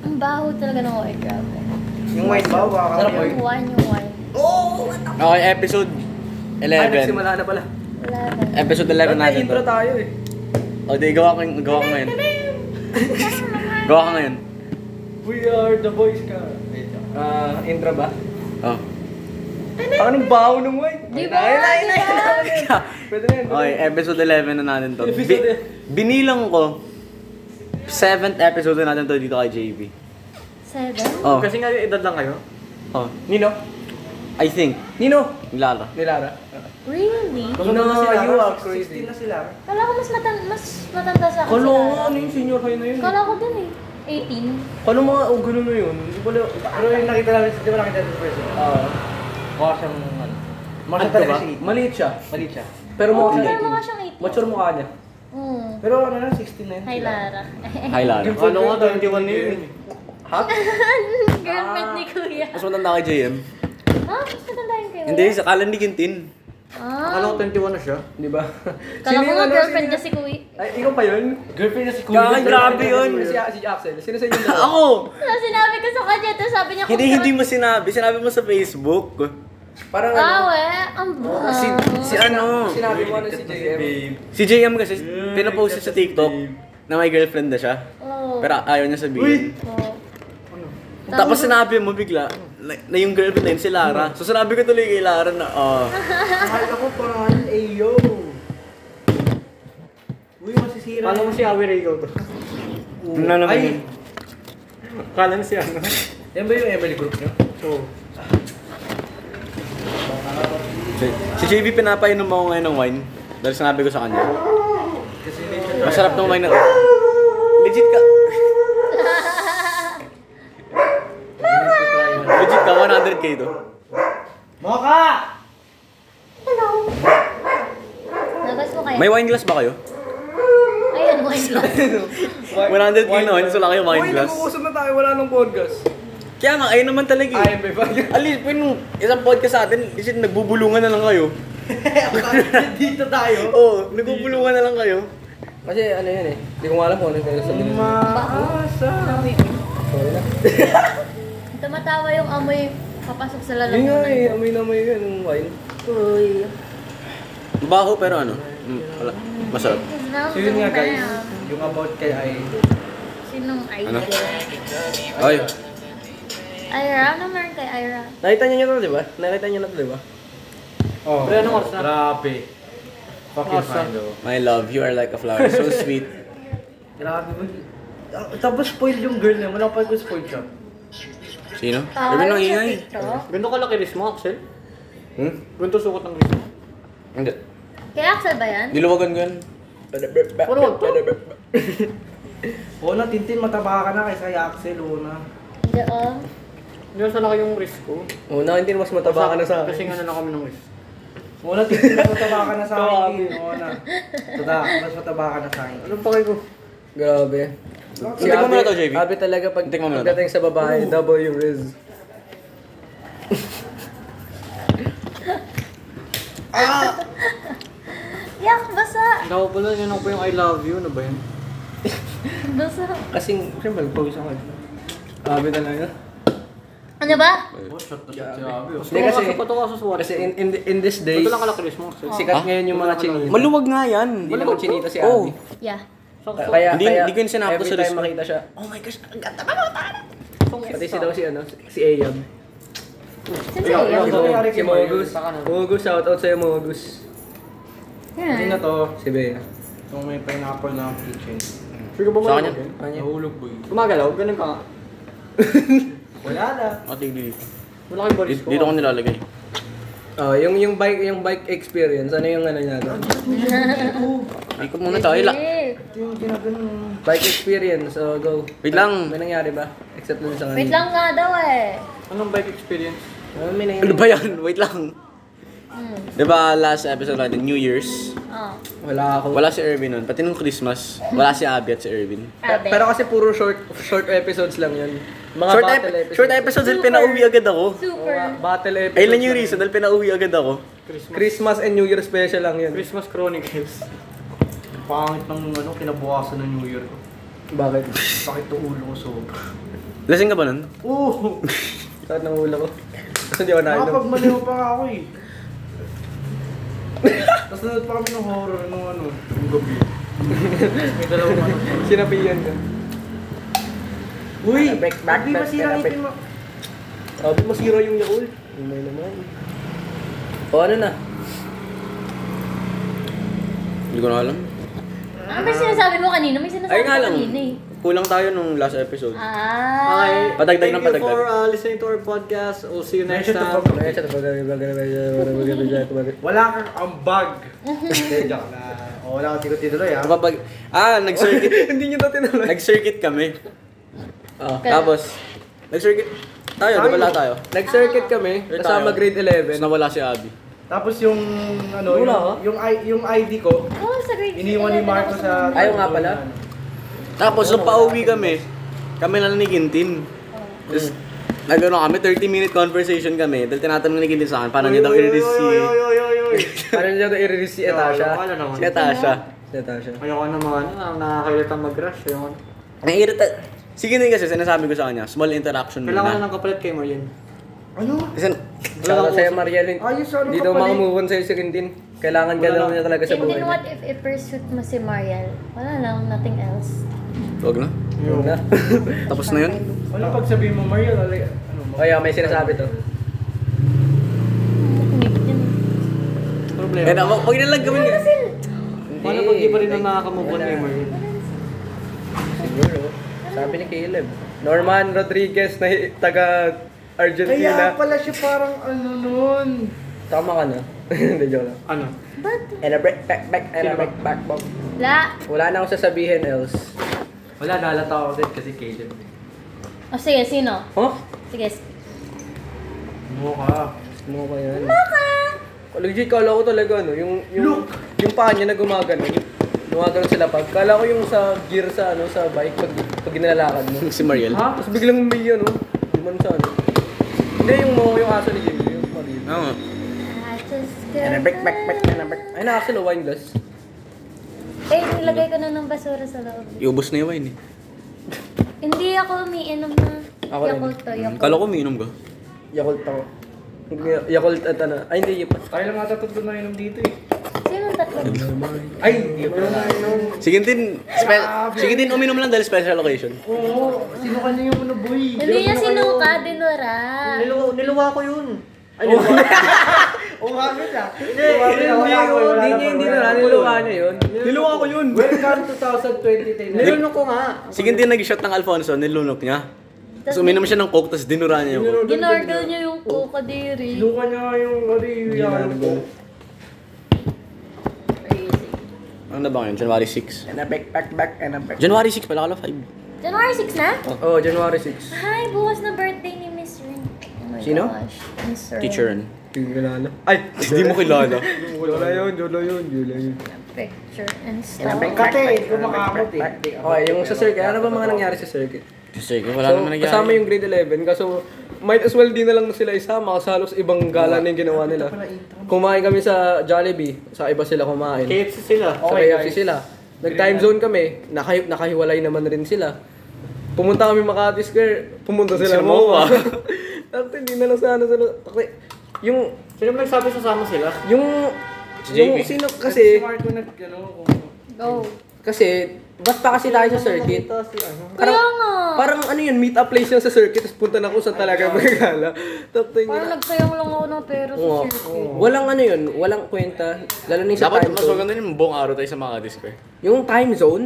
Ang baho talaga ng oil, grabe. Yung wine ba? Baka Sarap, kami- boy. Yung wine, yung wine. Okay, episode Ay, 11. nagsimula na pala. Wala ba? Episode 11 Dapat natin intro to. tayo eh. O, di, gawa ko, gawa ko ngayon. Gawa ka ngayon. We are the boys ka. Ah, intro ba? Oh. Ang anong baho ng wine? Di ba? Ay, ay, ay, Di ba? ay, ay. Pwede na yun. Okay, episode 11 na natin to. Episode Bi- binilang ko, 7th episode na natin to dito kay JB. Seven? Oh, Kasi nga yung edad lang kayo. oh. Nino? I think, Nino? Lara. Ni Lara. Really? Nino, you are crazy. 16 na sila. Kala ko mas, matan mas matanda sa akin Kalo si nga, Lara. ano yung senior high na yun? Kala ko din eh. 18. Kalo mga, oh, ganun na yun. Hindi pala, pero yung nakita namin, di ba nakita natin sa person? Oo. Mukha siyang, ano. Mukha Ano ba? siya. Maliit siya. Maliit siya. Pero mukha siyang mukha 18. siyang 18. Mature mukha niya. Mm. Pero ano na, 16 na yun. Hi, Lara. Hi, Lara. Kalo nga, 21 na yun. Ha? Girlfriend ni Kuya. Mas matanda kay JM. Ha? Mas matanda yun kayo? Hindi, sa kalan ni Quintin. Ah. Akala ko 21 na siya. Di ba? Kala ko yung nga ano, girlfriend niya si Kuya. Ay, ikaw pa yun? Girlfriend na si Gagay, grabe yun. Si, si Axel. Sino sa inyo? Ako! Ano sinabi ko sa kanya, tapos sabi niya Hindi, hindi mo sinabi. Sinabi mo sa Facebook. Parang Ah, ano? we. Ang baho. Si, si ano? Sinabi mo ano si JM? Si JM kasi pinapost siya sa TikTok na may girlfriend na siya. Oo. Pero ayaw niya sabihin. Oo. Tapos sinabi mo bigla na, na yung girlfriend na yun si Lara. So sinabi ko tuloy kay Lara na, oh, Akala ko parang ano, Ayo. Uy, masisira. Kala mo si Awi Rico to. ano naman Ay! yun? Kala mo si ano? Yan ba yung Emily group niyo? Oo. Si, si JB pinapainom ako ngayon ng wine. Dahil sinabi ko sa kanya. Masarap ng wine na Legit ka. 4K to. Moka! Hello. Labas mo kayo. May wine glass ba kayo? Ayun, ano, wine glass. 100 pinoins, wala kayong wine glass. Uy, nag-uusap na tayo, wala nang podcast. Kaya nga, ayun naman talaga. eh. Ayun, may bagay. Alis, pin, isang podcast sa atin, isin, nagbubulungan na lang kayo. Dito tayo. Oo, oh, nagbubulungan na lang kayo. Kasi ano yan eh, hindi ko nga alam kung ano yung kailan sa dinis. Umaasa. Sorry na. Tumatawa yung amoy papasok sa Yun nga lalamunan. eh, amoy na amoy yun, yung wine. Uy. Baho pero ano, mm, wala, masarap. Smells So yun nga guys, yung about kay ay... Sinong Ano? idol? Ay, Ira? Ano meron kay Ira? Nakita niyo na to, di ba? Nakita niyo na to, di ba? Oh. Pero anong oras na? Grabe. Fucking fine though. my love, you are like a flower, so sweet. Grabe ba? Ah, Tapos spoiled yung girl niya, wala pa ko spoiled siya. Sino? Ah, Sabi sa ingay. Ganito kalaki wrist mo, Axel? Hmm? Ganito sukat ng wrist mo? Hindi. Kay Axel ba yan? Diluwagan ko yan. Ano to? Oo na, Tintin, mataba ka na kaysa kay Axel, oo na. Hindi oh. Hindi sa laki yung wrist ko. Oo na, Tintin, mas mataba ka na sa Kasi akin. nga na kami ng wrist. Oo na, Tintin, mas mataba ka na sa akin, Grabe. Tin. Oo na. Tata, mas mataba ka na sa akin. Anong pakay ko? Grabe. Tingnan mo na to, JB. Abi talaga pag Tingnan mo na to. pagdating sa babae, double yung riz. Yak, basa! Ako pala, yun ako pa yung I love you. Ano ba yun? Basa. Kasing, siyempre, pawis ako. Abi talaga. Ano ba? Oh, shot na shot si Abi. Hindi kasi, sa swat. kasi in, in, in this days, Ito lang kalaki wrist mo, Axel. sikat ngayon yung mga chinita. Maluwag nga yan. Hindi naman chinita si Oh. Abi. Yeah. Sakto. Kaya, Hindi- kaya, hindi ko yun sinakto every sa time makita siya, oh my gosh, ang ganda ba? Sakto. Pati si daw si ano, si Ayab. Saan sa'yo? ikaw. Si Mogus. Mogus, shout out sa'yo Mogus. Yan. to? Si Bea. Yung may pineapple na kitchen. Sige ba mo Sa na? kanya? Kanya. Nahulog boy. Gumagalaw, ganun ka nga. Wala na. Ate, dito. Wala kang baris Dito, ko. dito ko nilalagay. Oh, yung yung bike yung bike experience, ano yung ano niya doon? Ikot muna tayo. La. Sige. Bike experience, so go. Wait lang. May nangyari ba? Except dun sa Wait lang nga daw eh. Anong bike experience? Ah, may Ano nangyari. ba yan? Wait lang. Hmm. Di ba last episode natin, New Year's? Oh. Wala ako. Wala si Erwin nun. Pati nung Christmas, wala si Abby at si Erwin. Pe- Pero kasi puro short short episodes lang yun. Mga Short, battle ep- episodes. short episode dahil Super. pinauwi agad ako. Super. Mga battle episodes. Ayun lang yung reason dahil pinauwi agad ako. Christmas. Christmas and New Year special lang yun. Christmas Chronicles. Pangit ng ano, kinabukasan ng New Year ko. Bakit? Sakit to ulo ko sobra. Lasing ka ba nun? Oo! Sakit ng ulo ko. Kasi hindi ako nainom. Nakapagmaliw pa nga ako eh. Tapos nanood pa kami ng horror nung ano, yung gabi. May dalawang ano. Sinabihan ka. Uy! Back, back, back, masira back, mo. Sabi masira yung Yakult. May naman. O ano na? Hindi ko na alam. Ano ba sinasabi mo kanina? May sinasabi Ay nga lang. kanina eh. Kulang tayo nung last episode. Ah. Okay. Padagdag Thank ng you padagdag. for uh, listening to our podcast. We'll see you next time. Wala kang ambag. Hindi, joke na. O, wala kang tituloy ah. Kapag, ah, nag-circuit. Hindi nyo na tinuloy. nag-circuit kami. Ah. Tapos, nag-circuit. Tayo, di ba lahat tayo? Nag-circuit kami, kasama grade Tapos 11. nawala si Abby. Tapos yung, ano, yung, Wala, ah. yung, I- yung ID ko, Oh, sa grade iniwan ni 11 Marco sa... Ayaw nga pala. Tapos, nung pauwi kami, kami na lang ni Gintin. Tapos, nagano kami, 30-minute conversation kami. Dahil tinatanong ni Gintin sa akin, paano niya daw i-release si... Paano niya ito i-release si Etasha? Si Natasha. Si Etasha. Ayoko naman, ano, nakakailit ang mag-rush. Ayoko. Naiirita. Si Gintin kasi, sinasabi ko sa kanya, small interaction Kailangan na muna. ng kapalit kay Marlene. Ano? Kasi, Shoutout sa'yo, Mariel. Ayos, ano Hindi ka pala eh. makamove on sa'yo si Quintin. Kailangan ka daw niya talaga sa And buhay. then what if i-pursuit mo si Mariel? Wala lang, nothing else. wag na. Yun na. Tapos na yun. Ano pag sabihin mo, Mario, like, ano mo? Kaya may sinasabi to. Ngipit yun. Problema. Eh, na, wag na lang gawin yun. Paano pag di pa rin na nakakamove on kay Marlene? Siguro. Sabi ni Caleb. Norman Rodriguez na hi- taga Argentina. Kaya pala siya parang ano nun. Tama ka na. Hindi, joke lang. Ano? But, And a break back back and a break back back. la. Wala na akong sasabihin else. Wala, nalata ako din kasi Caleb. O sige, sino? Huh? Sige. Mo ka. Mo ko yan. Legit, kala ko talaga ano, yung yung yung paa niya na gumagano. Gumagano sila pag. Kala ko yung sa gear sa ano sa bike pag pag ginalalakad mo. Si Mariel. Ha? Tapos biglang umiyan, no? Di man sa ano. Hindi, yung mo, yung aso ni Jimmy, yung Mario. Oo. I just And a break back back and a break. Ay, nakasalo wine glass. Eh, nilagay ko na ng basura sa loob. Iubos na yung wine eh. Hindi ako umiinom na. Ako rin. Yakult to, Yakult. Kala ko umiinom ka. Yakult ako. Yakult at ano. Ay, hindi. Yakult. Tayo lang ata tatlo na inom dito eh. Sino tatlo? Ay, hindi pa na inom. Si Gintin, spe- si Gintin uminom lang dahil special occasion. Oo, sino ka niya yung ano boy? Hindi niya sinuka, dinura. Niluwa, niluwa ko yun. Ay, Oo nga nun ah. Hindi, hindi, hindi, hindi na. Niluwa niya yun. Niluwa ko yun. Welcome 2020 na. nilunok ko nga. Si Gintin nag-shot ng Alfonso, nilunok niya. Tapos uminom siya ng coke, tapos dinura niya yung coke. Ginorgal niya yung coca diri. Sinuka niya nga yung ano yung ko. Crazy. Ano na ba ngayon? January 6. And a break back back and a break. January 6 pala, kala 5. January 6 na? Oh, January 6. Hi, bukas na birthday ni Miss Rin. Oh my Sino? gosh. Miss Rin. Teacher Ren. Hindi ko kilala. Ay, hindi mo kilala. Jola yun, jola yun, jola yun. Picture and stuff. Kate, back, eh. Okay, yung sa circuit, ano ba mga nangyari sa circuit? Sige, wala so, naman nangyari. kasama yung grade 11, kaso might as well di na lang sila isama kasi halos ibang gala na yung ginawa nila. Kumain kami sa Jollibee, sa iba sila kumain. KFC sila. Sa KFC sila. Nag-time zone kami, nakahi nakahiwalay naman rin sila. Pumunta kami Makati Square, pumunta sila Sila MOA. MOA. Tapos hindi na lang sana sila. Takli, yung, Sino ba nagsabi sasama sila? yung, Si yung sino Si kasi, Marco nag ano kung Go. kasi, ba't pa kasi tayo sa circuit? Si ano? Kaya nga. Parang ano yun, meet up place lang sa circuit, tapos punta na ako sa talaga magala. Tapos Parang nagsayang lang ako ng pera sa Oo. circuit. Walang ano yun, walang kwenta. Lalo na yung sa Dapat time mas zone. maganda yung buong araw tayo sa Makati Square. Yung time zone,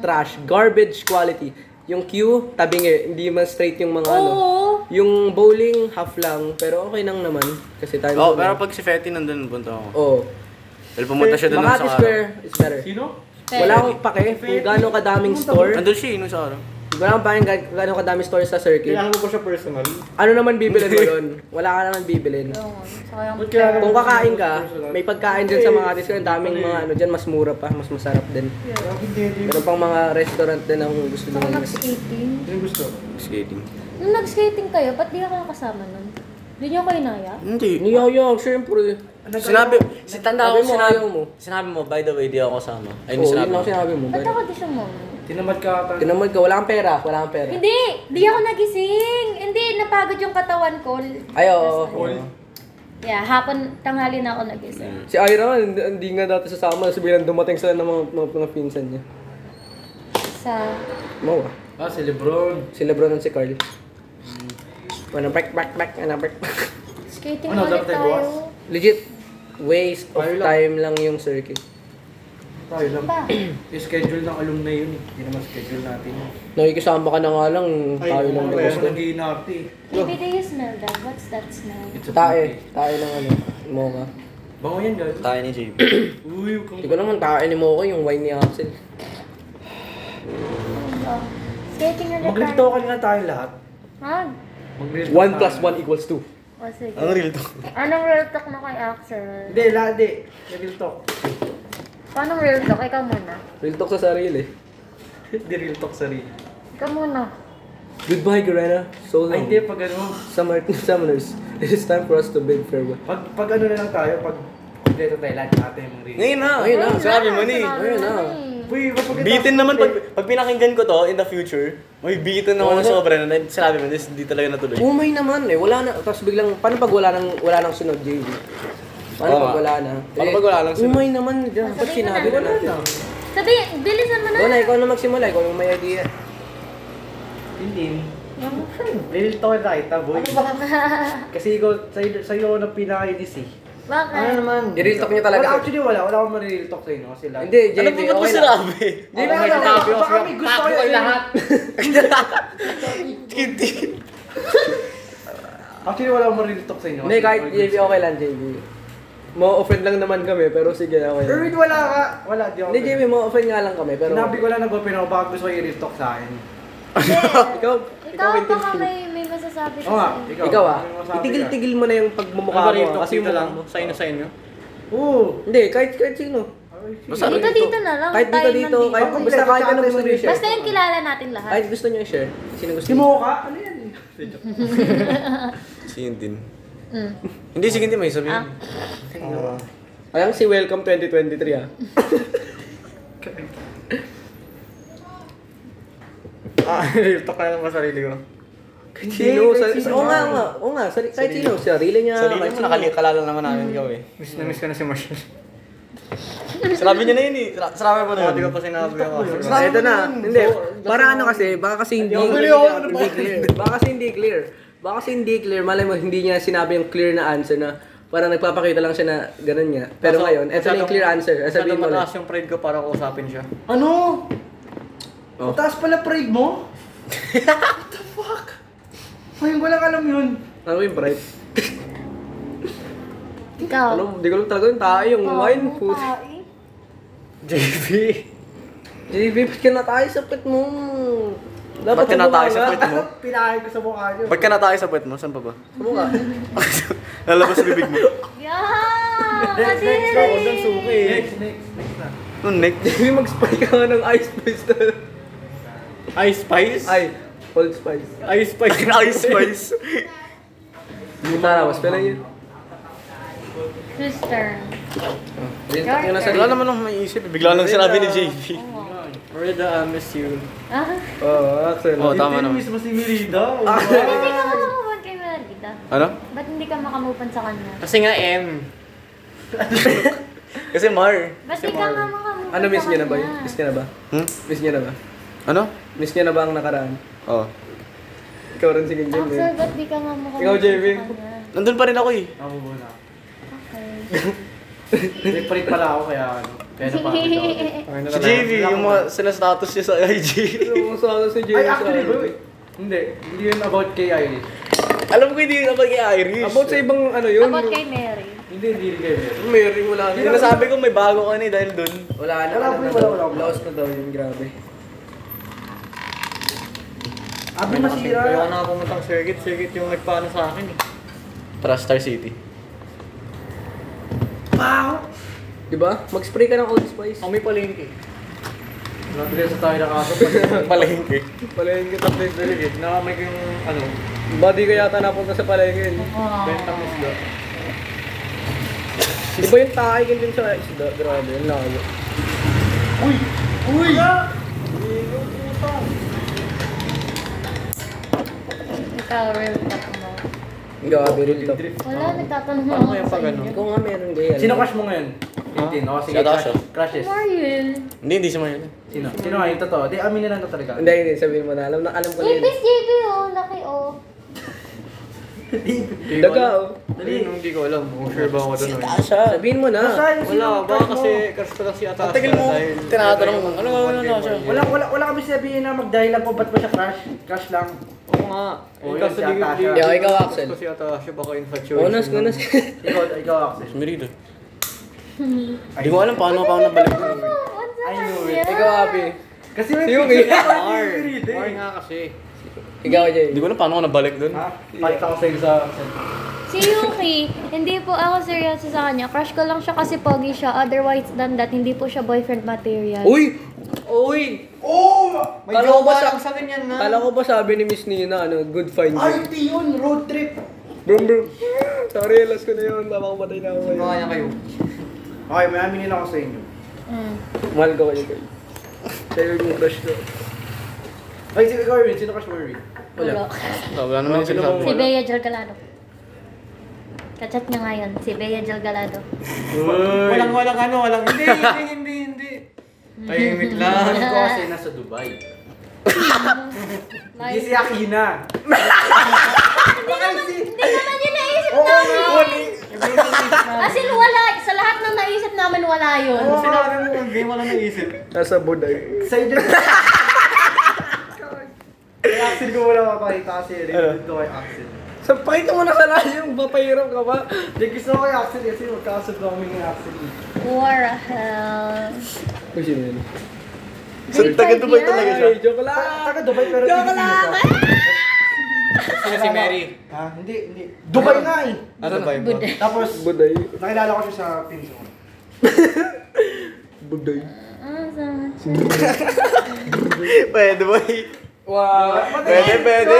trash, garbage quality. Yung queue, tabingi, hindi man straight yung mga ano. Oo. Yung bowling, half lang, pero okay lang naman. Kasi time Oo, zone. pero eh. pag si Fetty nandun, punta ako. Oo. Dahil pumunta siya doon Makati sa araw. Square is better. Sino? Wala akong pake kung gaano kadaming store. Nandun siya, yun sa araw. Wala akong pake kung gaano kadaming store sa circuit. Kailangan mo ba siya personal? Ano naman bibilin mo doon? Wala ka naman bibilin. Kung kakain ka, may pagkain din sa Makati Square. Ang daming mga ano dyan, mas mura pa, mas masarap din. Meron pang mga restaurant din ang gusto Saka nyo. nag-skating. Sino gusto? Skating. Nung nag-skating kayo, ba't di ako nakasama nun? Hindi niyo kayo naya? Hindi. Niyaya, syempre. Sinabi, si tanda ko, mo, sinabi mo. Sinabi mo, by the way, di ako kasama. Ay, Oo, hindi yun sinabi mo. sinabi mo. Ba't ako di sumama? Tinamad ka ata. Tinamad ka, wala kang pera, wala kang pera. Hindi! Di ako nagising! Hindi, napagod yung katawan ko. Ay, oo. Yeah, hapon, tanghali na ako nagising. Si Ira nga, hindi, hindi nga dati sasama. Sabihin dumating sila ng mga, mga, mga pinsan niya. Sa... Mo ah. Si Lebron. Si Lebron at si Carl. Ano, back, back, back, ano, back. Skating Ano, ulit tayo. Legit, waste of Tayo lang. time lang yung circuit. Tayo lang. Ba? Yung schedule ng alumni yun eh. Hindi naman schedule natin yun. Nakikisama ka na nga lang, tayo lang Kaya na ako gusto. eh. Maybe you smell that? What's that smell? It's a Tae, puppy. tae ng ano, mocha. Bango yan, guys. Tayo ni JB. Uy, kang... Hindi ko naman tae ni mocha yung wine ni Axel. Oh, skating ulit tayo. talk na tayo lahat. Ha? Mag-real 1 plus 1 equals 2. O sige. Ang real to. Anong real talk na kay Axel? Hindi, lahat di. Real talk. Paano real talk? Ikaw muna. Real talk sa sarili. Hindi real talk sa rin. Ikaw muna. Goodbye, Garena. So Ay, long. hindi. Pag ano, Summer, summoners, it is time for us to bid farewell. pag, pag ano na lang tayo, pag dito tayo lahat natin yung real. Ngayon na. Ayun na, Sabi mo ni. Ayun mo na. Uy, ba't pag Bitin naman pag, pag pinakinggan ko to in the future, may bitin naman na sobra na sinabi mo, this hindi talaga natuloy. Umay naman eh, wala na. Tapos biglang, paano pag wala nang, wala nang sunod, JV? Paano Oo pag wala na? Paano pag wala nang sunod? Umay naman, Sabihin sinabi na natin? Sabi, bilisan mo na. Ikaw na, ikaw na magsimula, ikaw yung may idea. Hindi. Real talk na kita, boy. Kasi ikaw, sa'yo, sa'yo ako na pinakainis eh. Bakit? Ano naman? I-real talk niya talaga. Wala, actually wala. Wala akong ma-real talk sa inyo kasi. Hindi, JV, Ano po ba't mo sinabi? Hindi na lang. Baka may gusto kayo lahat. Hindi. Actually, wala akong ma-real talk sa inyo. Hindi, kahit gusto- okay lang, JV. Mo-offend lang naman kami, pero sige, okay. Erwin, wala ka. Wala, di ako. Hindi, JV, mo-offend nga lang kami, pero... Sinabi ko lang nag-open ako, baka gusto kayo i-real talk sa akin. Ikaw, Ikaw, yung baka tinutulog. May, may masasabi ka Oo nga, ikaw. Ikaw ah, Ano masabi ka? itigil-tigil mo na yung pagmumukha Ano ba mo. real talk Kasi yung lang? mukha mo. Sa inyo, sa inyo? Oo. Hindi, kahit, kahit sino. Basta Dito, dito na lang. Kahit dito, tayo dito, nandito. kahit Ako, basta kahit ano chat gusto niyo i-share. Basta yung kilala natin lahat. Kahit gusto niyo i-share. Sino gusto Si niyo? Mocha? Ano yan? Si Tintin. Mm. Hindi, sige, hindi may sabihin. Ah. Ayan si Welcome 2023 ah. Ah, real talk na lang ba sarili ko? Sino, sa, sino. oo nga, nga, oo nga, sari- kahit sino, sarili niya, Sarili mo, nakalikalala naman namin ikaw eh. Miss na miss ko na si Marshall. Sinabi niya na yun eh. Sinabi mo na Hindi ko pa sinabi ako. Ito na, yun. hindi. Para ano kasi, baka kasi hindi, Hindi hindi, ano ba? clear. Baka kasi hindi clear. Baka kasi hindi clear. Malay mo, hindi niya sinabi yung clear na answer na parang nagpapakita lang siya na ganun niya. Pero Kaso, ngayon, ito na yung clear answer. Sabihin mo mataas yung pride ko para kausapin siya. Ano? Oh. Mataas pala pride mo? What the fuck? Ngayon ko lang alam yun. Ano yung bright? Ikaw. Alam, hindi ko lang talaga yung tayo, yung wine, Oo, food. tae. JV. JV, ba't ka na tayo sa pet mo? Dapat Ba't ka na tayo sa puwet mo? Pinakain ko sa mukha nyo. Ba't ka na tayo sa puwet mo? Saan pa ba? Sa mukha. Lalabas sa bibig mo. Yeah! Next, next. Kadiri! Suki. Next, next, next na. Nung neck. JV, mag-spy ka nga ng ice na. Ice Spice? Ay, cold spice. Ice Spice. Ice spice. Tara, mas pala yun. Sister. Talk yun na Wala naman akong maisip. Bigla lang sinabi ni JV. Merida, I miss you. Ah? Oo, Axel. Oh, tama Hindi naman. mismo si Merida. Ba't hindi ka makamupan kay Merida? Ano? Ba't hindi ka makamupan sa kanya? Kasi nga M. Kasi Mar. Ba't di ka nga makamupan Ano, miss niya na ba yun? Miss niya na ba? Hmm? Miss niya na ba? Ano? Miss niya na ba ang nakaraan? Oh. Ikaw rin si Kim Jim Axel, eh. ba't di ka nga makamupan Ikaw, JV. sa kanya? Nandun pa rin ako eh. Ako muna. Okay. Nag-print pala ako kaya ano. Kaya napagod ako. Si JV, yung mga sila status niya sa IG. Ano mo sa si JV Ay, sa actually, ano? Hindi. Hindi yun about kay Irish. Alam ko hindi yun about kay Irish. About sa ibang ano yun? About kay Mary. Hindi, hindi rin kayo. meron. Mary, wala na. Sinasabi ko may bago ka ni dahil dun. Wala na. Wala, Wala, wala, na. wala, wala. Lost na daw yun, grabe. Abi Ayoko masira. na pumunta ng circuit. Circuit yung nagpaano sa akin eh. Tara, Star City. Wow! Diba? Mag-spray ka ng Old Spice. Kami palengke. Nabigyan sa tayo ng aso. Palengke. Kita. Tapos delegate, nakamay ko yung ano, Body ko yata napunta sa palengke. Oh. Bentang isda. Di ba yung takikin din sa isda? Grabe, yung layo. Ikaw, real talk mo. Grabe, real talk. Wala, nagtatanong Paano ako kaya sa pag ano? inyo. Ikaw nga meron ganyan. Sino crush mo ngayon? Tintin. O, sige, Si Atasha. crush- crushes. Mariel. Hindi, hindi siya mahilig. Sino? Sino nga yung totoo? Di, aminin lang to talaga. Hindi, hindi, sabihin mo na. Alam na, alam ko na yun. Ipis JB oh, laki oh. Daga, oh. Dali. Hindi ko alam. Kung sure ba ako doon. Tasha. Sabihin mo na. Sino Wala, yung baka crush mo. kasi crush ko lang si Atasha. Ang tagal mo dahil- tinatanong mo, ano gagawin na Tasha? Wala, wala, wala kami sabihin na magdahilan po ba't mo siya crush. Crush lang. Nga. Oo, Eh, yun kaso si di ko- Atasha. di- Yeah, di- ikaw, Axel. ko si Atasha, baka infatuation. Onas, lang. onas. Ikaw, ikaw, Axel. Merida. Hindi ko alam paano pa ako nabalik I knew it. Ikaw, Abi. Kasi may Si Yuki. picture ka, ko Mar read eh. nga kasi. Ikaw, Jay. Hindi ko alam paano ako nabalik doon. Ha? Palit ako sa'yo sa Axel. Si Yuki, hindi po ako seryoso sa kanya. Crush ko lang siya kasi pogi siya. Otherwise than that, hindi po siya boyfriend material. Uy! Uy! Oh! May Kala ko ba sa- lang sa ganyan na. Kala ko ba sabi ni Miss Nina, ano, good find Ay, you. hindi yun! Road trip! Brum, brum. Sorry, alas ko na yun. Mapakamatay na ako ngayon. niya kayo. Okay, may aminin ako sa inyo. Mm. Mahal ko kayo, guys. Kayo yung crush ko. Ay, sige, ikaw, Erwin. Sino crush mo, Erwin? Wala. Ah, Wala naman yung sinasabi. Si Bea Jel Galado. Kachat niya ngayon, si Bea Jel Galado. Walang, walang ano, walang, hindi, hindi, hindi, hindi. Tahimik lang. Crush ko kasi nasa Dubai. Hindi si Akina. Hindi naman, hindi naman yun naisip namin. As in, wala. Sa lahat ng naisip namin, wala yun. Kung sinabi mo, hindi mo lang naisip. Nasa Buday. Sa'yo din. Kay Axel ko wala mapakita kasi related ko kay Axel. Sa pakita mo na sa lahat yung papahirap ka ba? Hindi gusto ko kay Axel kasi magkakasog kami ni Axel. eh. War a hell. Uy, sino yun? Sa taga Dubai talaga siya. Ay, joke lang. Ta- Taga Dubai pero Joke lang. siya. Sino si Mary? Ha? Hindi, hindi. Dubai nga eh. Ano ba yun? Buday. Tapos, Buday. nakilala ko siya sa pinso. Buday. Ah, sa- Pwede ba? Wow. Pwede, pwede.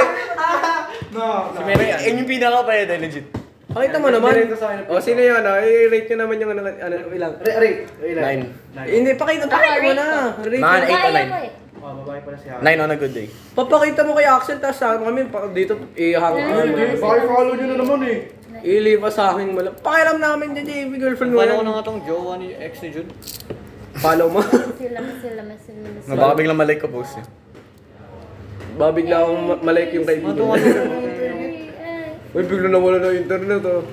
No, no. May, yun yung pinaka pwede, legit. Pakita mo naman. Hindi rin to sa akin. O, sino yun? ah? I-rate nyo naman yung ano, ano, ilang. Ray, Ray. Nine. Hindi, pakita, pakita mo na. Rate Mga mo. eight Kaya nine. ko eh. Oh, babae pala si. Nine on a good day. Papakita mo kay Axel, tapos sa kami, pa- dito, i-hang ano, Hindi, baka follow nyo na naman eh. Ilipa sa akin mo lang. Pakialam namin dyan, JB, girlfriend mo Paano ko yan. na nga tong jowa ni ex ni Jude? Follow mo. Sila, sila, sila, Na sila. baka biglang malike ko post niya. Babigla akong ma- malike yung kaibigan. Matuwa Eh, Uy, bigla nawala na yung internet, oh.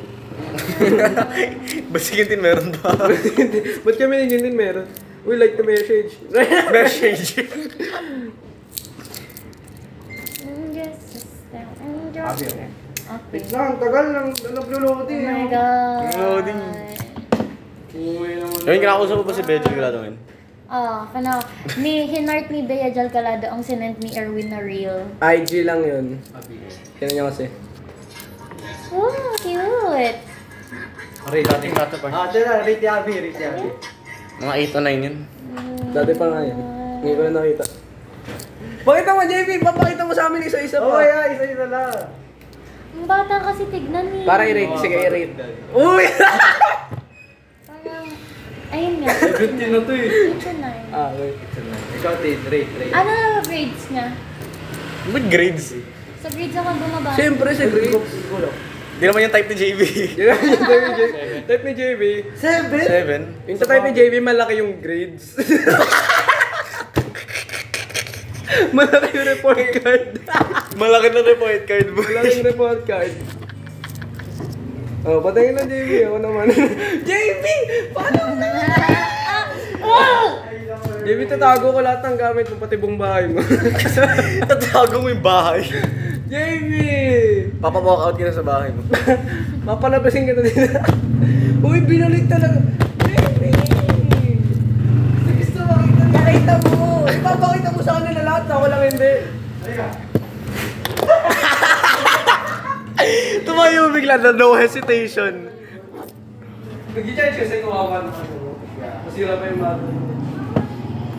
Basikintin meron ba? Ba't kami nandiyan din meron? Uy, like the message. Message. Abi, okay. Okay. Wait lang, tagal lang. Nag-loading Oh my eh. God. Loading. Uy, naman. Yung kinakausap ko pa si Bejo Grado ngayon. Ah, kana ni hinart ni Bea Jal Calado ang sinend ni Erwin na reel. IG lang yun. Kaya niya kasi. Oh, cute. Ray, dating kata pa. Ah, tira, rate ni Abi, rate ni Abi. Mga 8 o 9 yun. Dati pa nga yun. Ngayon ko na nakita. Pakita mo, JB! Papakita mo sa amin isa-isa Oh, pa. yeah, isa-isa lang. Ang bata kasi tignan ni. Para i-rate. Sige, i-rate. Uy! Parang, ayun nga. 17 na to eh. Ito na yun. ah, wait. Ikaw, Tin, rate, rate. Ano grades niya? Ba't grades? Sa grades ako bumaba. Siyempre, si Grade. Di naman yung type ni JB. Yun yung type ni JB. Type ni JB. Seven? 7. Yung type ni JB, malaki yung grades. malaki yung report card. Malaki na report card mo. malaki yung report card. Oh, patayin na JB. Ako naman. JB! Paano na? JB, tatago ko lahat ng gamit mo, pati buong bahay mo. Tatago mo yung bahay. JB! Papa-walk out ka na sa bahay mo. Mapalabasin kita dito. Uy, binalik talaga. JB! Gusto makita, nakita mo. Ipapakita mo sa kanila lahat, ako lang hindi. Tumayo bigla na no hesitation. Nag-charge kasi kawawa naman ako. Masira pa yung mata.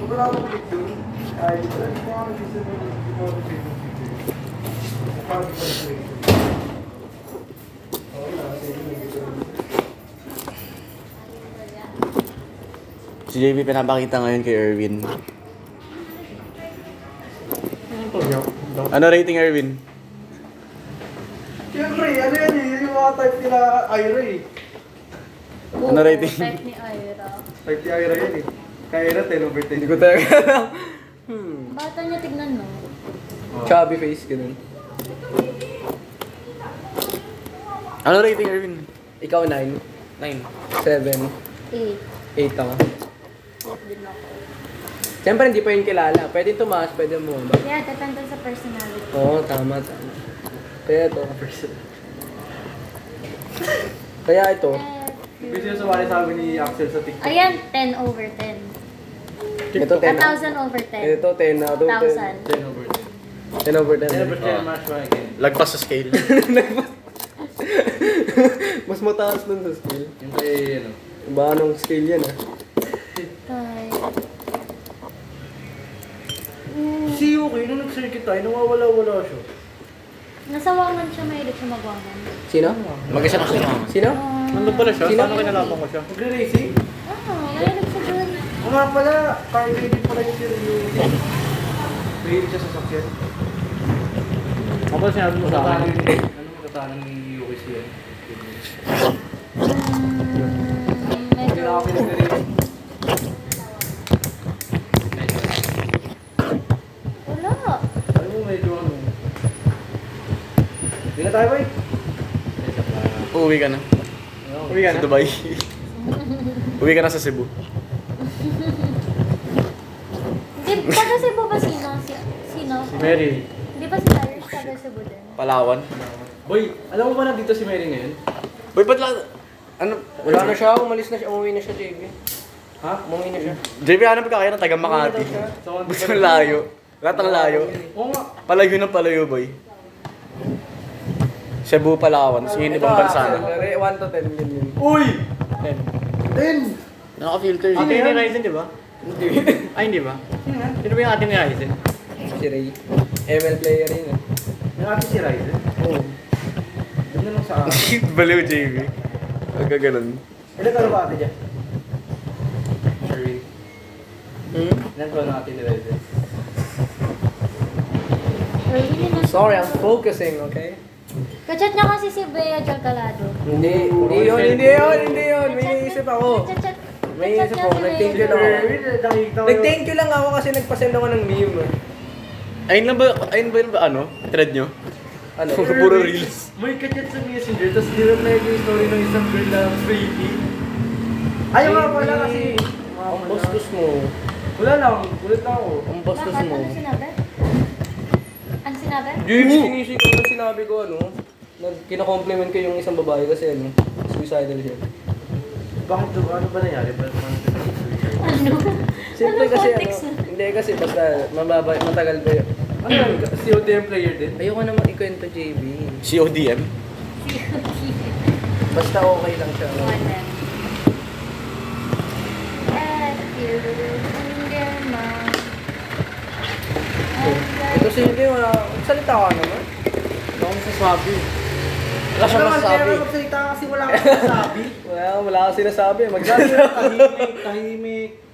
Wala akong click doon. Ay, ito. Ito ako nag-isip mo. Ito ako. Si JB pinapakita ngayon kay Erwin. Ano rating Erwin? Siyempre, ano yan eh. Yung mga type nila Ira eh. Ano rating? Type ni Ira. Type ni Ira yan eh. Kay Ira, 10 over 10. Hindi ko talaga alam. Bata niya tignan no? Chubby face, ganun. Ano rating Erwin? Ikaw 9, 9. 7, Eight. 8 ako. Din ako. Siyempre, hindi pa yun kilala. Pwede tumaas, pwede bumaba. Yeah, depende sa personality. Oo, tama, tama. Kaya ito. Kaya ito. Eh, Gusto yung sumali sa amin ni Axel sa TikTok. Ayan, 10 over 10. Ito 10. 1,000 over 10. Ito 10 out of 10. 1,000. 10 over 10. 10 over 10. 10 over 10 match mo again. Lagpas sa scale. Mas mataas dun sa scale. Yung kay, ano. Iba anong scale yan ah. Type. Si Yuki, nung nag-circuit tayo, nawawala-wala siya. Nasawangan siya, mahilig siya magwangan. Sino? Mag-isa na siya. Sino? Nandun pala siya? Sino? Paano kinalaman ko siya? Nagre-racing? Ah, mahilig siya dun. O nga pala, car lady pala yung Yuki. Mahilig siya sa. Ako pala sinabi mo sa akin. Ano magkatanan ni Yuki siya? Mm, Hindi na ako pinag-racing. Wala. Alam mo, medyo ano. Hindi na tayo, boy. Uuwi ka na. Uwi Sa Dubai. Uwi ka na sa Cebu. Di, taga Cebu ba sino? Si, sino? Si Mary. Di ba si Irish taga Cebu din? Palawan. Boy, alam mo ba nandito si Mary ngayon? Boy, ba't lang... Ano? Wala na siya, umalis na siya, umuwi na siya, JB. Ha? Umuwi na siya. JB, ano ba kaya ng taga Makati? Ba't ang layo? Lahat ng layo. Oo nga. Palayo ng palayo, boy. Cebu, Palawan. Sige, ibang bansa na. 1 to 10 yun yun. Uy! 10. Ten! Naka-filter. Ate ni Ryzen, di ba? Hindi. Ay, hindi ba? Sino ba yung ate ni Ryzen? Si Ray. ML player yun eh. Yung ate si Ryzen. Oo. Doon na lang sa akin. Baliw, JB. Huwag ka ganun. Ilan ka na ba ate dyan? Sherwin. Hmm? Ilan ka na ate ni Sorry, I'm focusing, okay? Kachat niya kasi si Bea Jalcalado. Hindi, hindi yun, hindi yun, hindi yun. May iniisip ako. Kachat, May iniisip ako, nag-thank you lang ako. Nag-thank you lang ako kasi nagpasend ako ng meme. Ayun lang ba, ayun ba yung ano? Thread nyo? Ano? Puro reels. May kachat sa messenger, tapos dinamay ko yung story ng isang girl na freaky. Ayaw nga pala kasi. Ang bastos mo. Wala lang, ulit lang ako. Ang bastos Bakit? mo. Ano sinabi? Ano sinabi? Jimmy, sinisigaw na sinabi ko ano, na kina-compliment ko yung isang babae kasi ano, suicidal siya. Bakit? Ano ba nangyari? Ba't man Ano? Siyempre kasi context ano, hindi kasi basta mababa, matagal pa yun. Ano yan? CODM player din? Ayoko naman ikwento JB. CODM? Basta okay lang siya. ano. Mind. Ito si JB, wala, salita ka naman. Wala akong masasabi. Wala siyang masasabi. magsalita kasi wala akong masasabi. Wala, wala ka sinasabi. Sabi Magsabi na tahimik,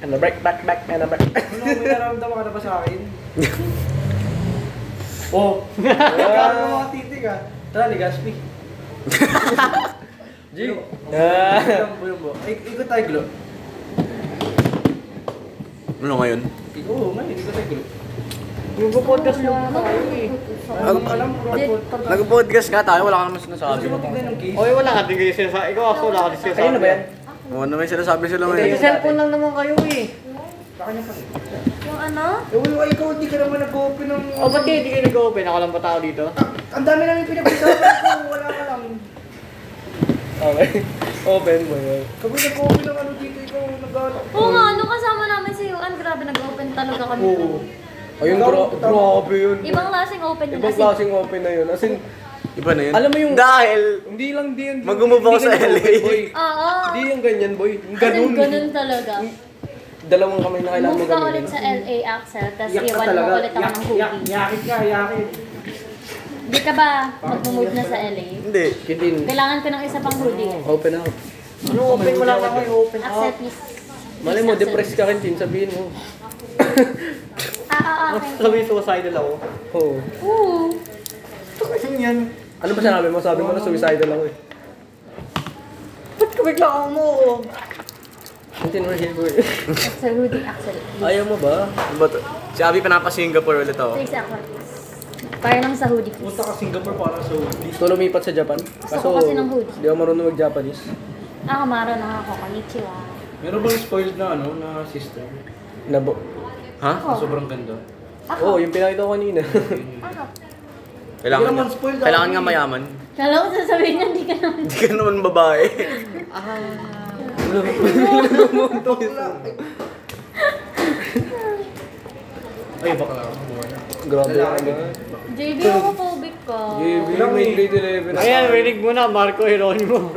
tahimik. Ano, break, back, back, ano, back. Ano, may nararamdaman ka na ba sa akin? oh, nagkakaroon ng mga titig ah. Tara, ni Gaspi. G. Ah. Ik- Ikot tayo, Glo. Ano ngayon? Oo, ngayon, ikot tayo, Glo. Mag-podcast lang tayo eh. Mo, alam mo, Nag-podcast nga tayo, wala ka naman sinasabi. Gusto mo tignan yung case? Wala ka din kayo sinasabi. Ikaw ako, wala ka din sinasabi. Ayun na ba yan? Oo, ano may sinasabi sila ngayon? yung cellphone lang naman kayo eh. Yung ano? Eh, uy, ikaw, hindi ka naman nag-open ng... O, ba't kayo hindi kayo nag-open? Ako lang ba tao dito? Ang dami namin pinag-usapan ko, wala ka lang. Okay. Open mo yun. Kami nag-open ng ano dito, ikaw nag-ano. Oo nga, ano kasama namin si Yuan, grabe nag-open talaga kami. Oo. Ayun, gra- grabe yun. Ibang klaseng open yun Ibang klaseng open na yun. As in, Iba na yun. Alam mo yung- Dahil, hindi lang di yan. Mag-move ako hindi sa LA. Oo. Hindi yung ganyan, boy. Ganun. Ganun. Ganun talaga. Dalawang kamay na kailangan mo Move ka ulit sa LA, Axel, tapos iwan mo talaga. ulit ako ng hoodie. yakit ka, yakit. Di ka ba mag-move na sa LA? hindi. Kailangan ko ng isa pang hoodie. Open out. Ano open? Wala ka kayo open Axel, please. Malay mo, depressed ka rin. Sabihin mo. Ah, ah, okay. Sabi suicidal ako. Oo. Oo. Kasi yan. Ano ba sinabi mo? Sabi mo na suicidal ako eh. Ba't ka bigla ako mo? Yung tinurhil ko eh. Axel, Rudy, Axel. Ayaw mo ba? Ano ba to? Si Abby pinapa-Singapore ulit ako. Please, ako. Para lang sa hoodie, please. Punta ka Singapore para sa hoodie. Gusto lumipat sa Japan. ko kasi ng hoodie. Hindi ako marunong mag-Japanese. Ah, kamaro na ako. Konnichiwa. Meron bang spoiled na ano, na sister? Nabo. Ha? Na sobrang ganda. Ako. Oo, yung pinakita ko kanina. Ako. Kailangan, Hindi naman kailangan Abby. nga mayaman. Kala ko sasabihin niya, hindi ka naman. Hindi ka naman babae. Ay, baka na. Grabe Lalaki. JB, homophobic ka. JB, may grade 11 na. Ayan, rinig mo na, Marco Hieronimo.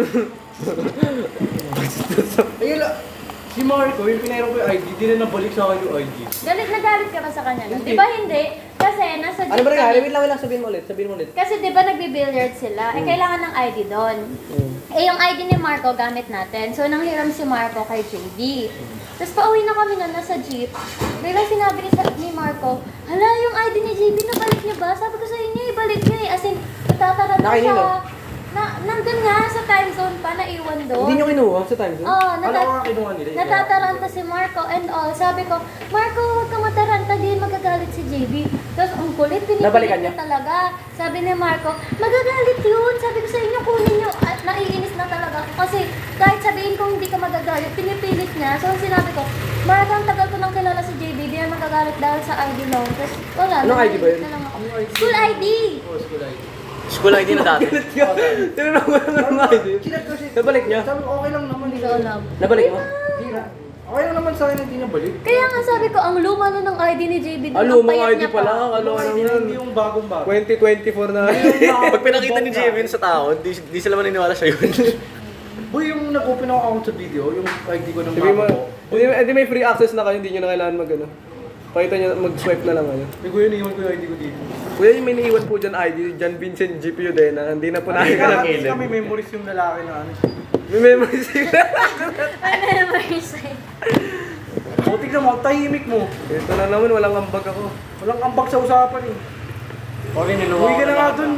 Ayun la. Si Marco, yung pinahirap ko yung ID, di na nabalik sa akin yung ID. Galit na galit ka ba sa kanya? no? Di ba hindi? Kasi nasa Ano ba nangyari? Wait lang, wait lang. Sabihin mo ulit. Sabihin mo ulit. Kasi di ba nagbi-billiard sila? Eh, kailangan ng ID doon. Eh, yung ID ni Marco gamit natin. So, nanghiram si Marco kay JD. Tapos pauwi na kami na nasa jeep. Biglang sinabi ni, sa- ni Marco, Hala, yung ID ni JB, nabalik niya ba? Sabi ko sa inyo, ibalik niya eh. As in, Nakinino? siya. Na, nandun nga sa time zone pa, naiwan doon. Hindi nyo kinuha sa time zone? Oo, Ano nata- nga kinuha nila? natataranta si Marco and all. Sabi ko, Marco, huwag ka mataranta, di magagalit si JB. Tapos ang kulit, Nabalikan pinipilit niya? niya talaga. Sabi ni Marco, magagalit yun. Sabi ko sa inyo, kunin niyo. At naiinis na talaga ako. Kasi kahit sabihin ko hindi ka magagalit, pinipilit niya. So sinabi ko, Marco, ang tagal ko nang kilala si JB, di magagalit dahil sa ID lang. Tapos wala. Anong ID ba yun? naiinis na lang ako. School ID! Oh, school ID. School ID na dati. Tinanong ko lang ng ID. Kinat ko siya. Nabalik niya? Sabi ko, okay lang naman. Hindi ko alam. Nabalik mo? Hindi na. Okay lang naman sa akin, hindi niya balik. Kaya nga sabi ko, ang luma na ng ID ni JB. Ah, ang lumang payat ID niya pala. pa. Ano Ano ano hindi, hindi yung bagong bago. 2024 na. Pag pinakita ni Jevin sa tao, di, di sila maniniwala siya yun. Boy, yung nag-open ako account sa video, yung ID ko ng bago ko. hindi, hindi may free access na kayo, hindi nyo na kailangan mag ano. Pakita nyo, mag-swipe na lang kayo. Hindi ko yun, iwan ko yung ID ko dito. Kuya, yung may naiwan po dyan ID, John Vincent GPU din, na hindi na po namin ka ng Kasi kami memories yung lalaki na ano. May memory sila. May memories eh. O, tignan mo, tahimik mo. Ito na naman, walang ambag ako. Walang ambag sa usapan eh. Okay, niluwa Uwi ka na nga dun.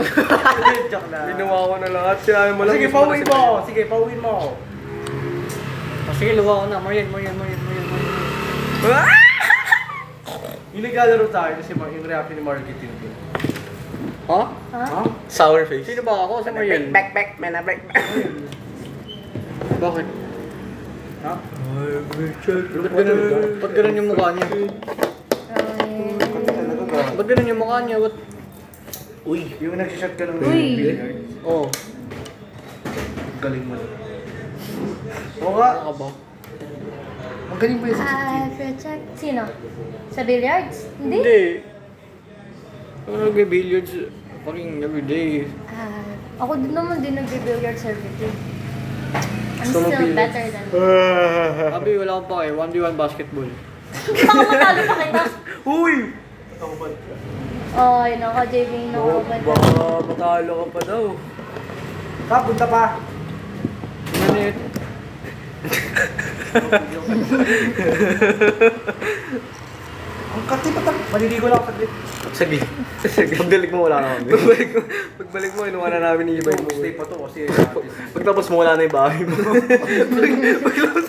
Joke. Ginawa ko na lahat, sinabi mo lang. Sige, gusto mo na ako. Sige, pauwiin mo ako. Oh, sige, luwa ko na. Mayan, mayan, mayan, mayan, mayan. Yung naglalaro tayo kasi ma- yung reaction ni Margit yun. Ha? Ha? Sour face. Sino ba ako? Sa Mayan? Back, back, man, back, back. Bakit? Ha? Ba't ganun, ba't ganun yung mukha niya? Ba't ganun yung mukha niya? Ba't... Uy, yung nagsishot ka ng Uy. billiard. Oo. Oh, Galing mo. Oo nga. ano ka ba? Magaling ba yung Ah, check. Sino? Sa billiards? Hindi? Hindi. Ako nagbe-billiards fucking everyday. Ah, ako din naman din nagbe-billiards everyday. I'm Gusto mo still billiards? better than Sabi, wala akong pake. 1v1 basketball. Baka matalo pa kita. Uy! Ako ba? Ay, naka JB na ako ba Baka matalo ka pa daw. Ha, punta pa. Minute. Ang kati pa Maliligo lang ako saglit. Saglit. Pagdalik mo, wala na kami. Pagbalik mo, pagbalik mo, inuwa na namin ni Ibay mo. Stay pa to kasi Pagtapos mo, wala na yung bahay mo. Paglabas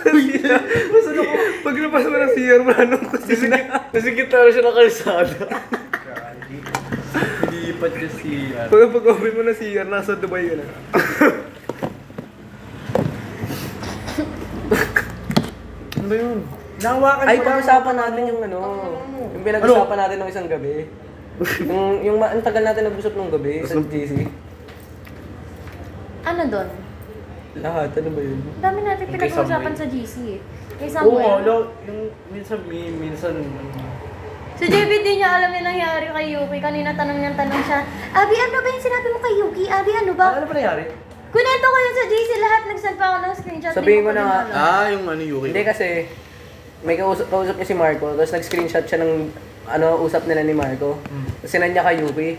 Masan ako? Paglabas mo ng CR, wala nung kusina. Nasigit na siya ng kalsada. Lipat niya si... Pag pag-open mo ng CR, nasa Dubai ka na. Ano ba yun? Nahawakan Ay, pag-usapan natin yung ano, yung pinag-usapan natin ng isang gabi. yung, yung ma- ang tagal natin nag-usap nung gabi sa GC. Ano doon? Lahat, ano ba yun? Ang dami natin Yung kay pinag-uusapan sa GC eh. Kay Oo, Samuel. lo, yung minsan meme, minsan... Si JB di niya alam yung nangyari kay Yuki. Kanina tanong niyang tanong siya, Abi, ano ba yung sinabi mo kay Yuki? Abi, ano ba? Ano pa nangyari? Kunento ko yun sa GC. Lahat nag-send pa ako ng screenshot. Sabihin ko na nga. Ah, yung ano, Yuki. Hindi kasi, may kausap, kausap niya si Marco, tapos nag-screenshot siya ng ano, usap nila ni Marco. Tapos sinand niya kay Yuki.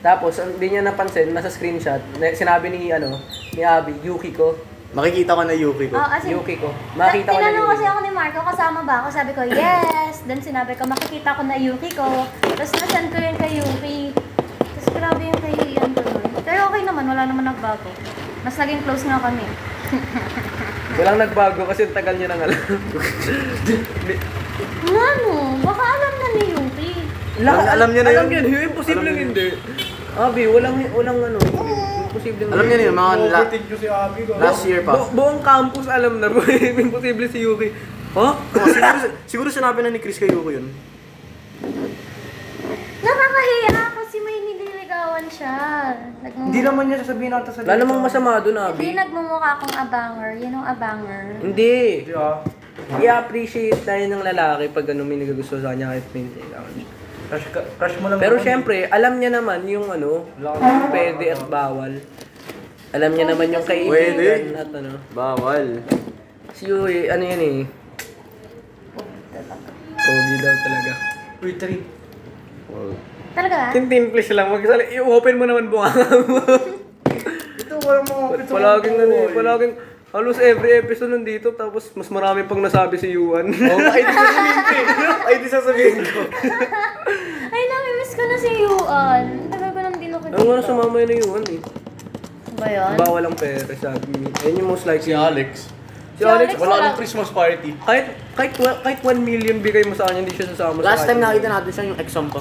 Tapos, hindi niya napansin, nasa screenshot, na- sinabi ni, ano, ni Abby, Yuki ko. Makikita ko na Yuki ko. Oh, as in, Yuki ko. Makita ko na Tinanong Yuki. kasi ako ni Marco, kasama ba ako? Sabi ko, yes. Then sinabi ko, makikita ko na Yuki ko. Tapos nasan ko yun kay Yuki. Tapos grabe yung kay Ian tuloy. Okay naman, wala naman nagbago. Mas naging close nga kami. Walang nagbago kasi ang tagal niya nang alam. Ano? Baka alam na ni Yuki. Alam- alam niya na alam yun. niya, imposible Alam niya hindi. Abi, walang, walang ano, imposible Alam niya na yun, mga la- Overtake nyo si Abby ko. last year pa. Bu- buong campus alam na, bro. imposible si Yuki. Ha? Oh, siguro, siguro sinabi na ni Chris kay Yuki yun. Nakakahiya kasi may nililigawan siya. Nagmumukha. Hindi naman niya sasabihin natin sa Wala namang masama doon, Hindi Abi. nagmumukha akong abanger. Yun yung abanger. Hindi. Hindi ah. I-appreciate tayo ng lalaki pag ano may nagagusto sa kanya kahit may nililigawan siya. Crush, ka- crush mo lang Pero naman. syempre, alam niya naman yung ano, yung pwede at bawal. Alam niya naman yung kaibigan Pwede. at ano. Bawal. Si Yui, ano yan eh. Pogi daw talaga. Uy, three. Talaga? Tintimplish lang. Magsali, i-open mo naman bunga mo. Ito, kapit sa palaging ano eh, palaging halos every episode nandito tapos mas marami pang nasabi si Yuan. Oh, ay, di sasabihin ko eh. Ay, di sasabihin ko. Ay, nami-miss ko na si Yuan. Tagal ko nang dino Ang nga sumama yun ng Yuan eh. Ba yun? Bawal ang pera sabi niya. Ayun yung most likely. Si Alex. Si Alex, Alex Wala wala. nang Christmas party. kahit, kahit, kahit 1 million bigay mo sa kanya, hindi siya sasama sa Last time nakita natin siya yung exam pa.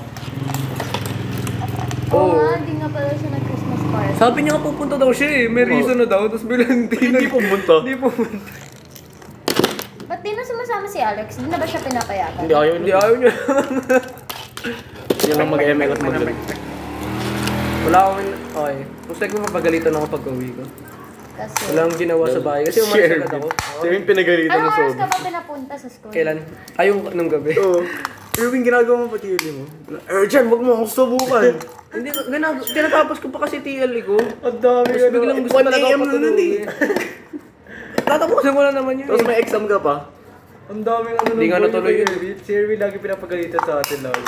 Oo nga, hindi nga pala siya nag-Christmas party. Sabi niya nga pupunta daw siya eh. May reason na daw. Tapos bilang hindi Hindi nag- pumunta. Hindi pumunta. Ba't di na sumasama si Alex? Hindi na ba siya pinapayagan? Hindi ayaw Hindi niya. ayaw niya. Hindi lang mag-ML at mag Wala akong... Okay. Most likely mapagalitan ako pag uwi ko. Kasi... Wala akong ginawa sa bahay. Kasi umalis agad ako. Siya yung pinagalitan Anong ng oras sob. ka ba pinapunta sa school? Kailan? Ay, yung nung gabi. Oo. Irving, ginagawa mo pati yun mo. Urgent, wag mo akong subukan. Hindi, ginag tinatapos ko pa kasi TL ko. Ang dami Tapos biglang gusto 1 talaga AM ako na nun patulogin. Tatapusin mo na naman yun. Tapos eh. may exam ka pa. Ang daming ano Hindi nga natuloy yun. Si Erwin lagi pinapagalitan sa atin lagi.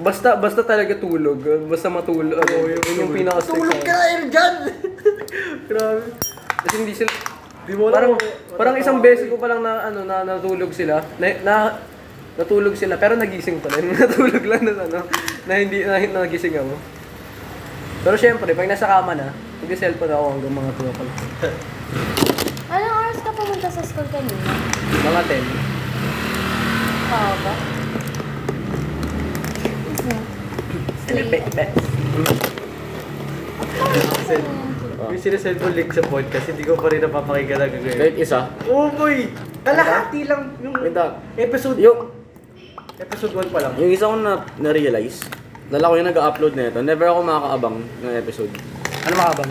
Basta, basta talaga tulog. Basta matulog. Ano, yun, yun yung pinaka-strict sa akin. Erjan! Grabe. Kasi hindi sila... Di mo Parang, parang isang beses ko pa lang na, ano, na natulog sila. Na, na, natulog sila, pero nagising pa rin. natulog lang na, ano, na hindi, na, na nagising ako. Pero syempre, pag nasa kama na, mag-cellphone ako hanggang mga 2 o'clock. Anong oras ka pumunta sa school kanina? Mga 10. Oo ba? Be- May sinesend ko link sa podcast, hindi ko pa rin napapakinggan na gagawin. Kahit isa. Oh boy! Kalahati lang yung Wait ah. episode Yung, episode 1 pa lang. yung isa ko na, na-realize, dala ko yung nag-upload na ito, never ako makakaabang ng episode. Ano makabang?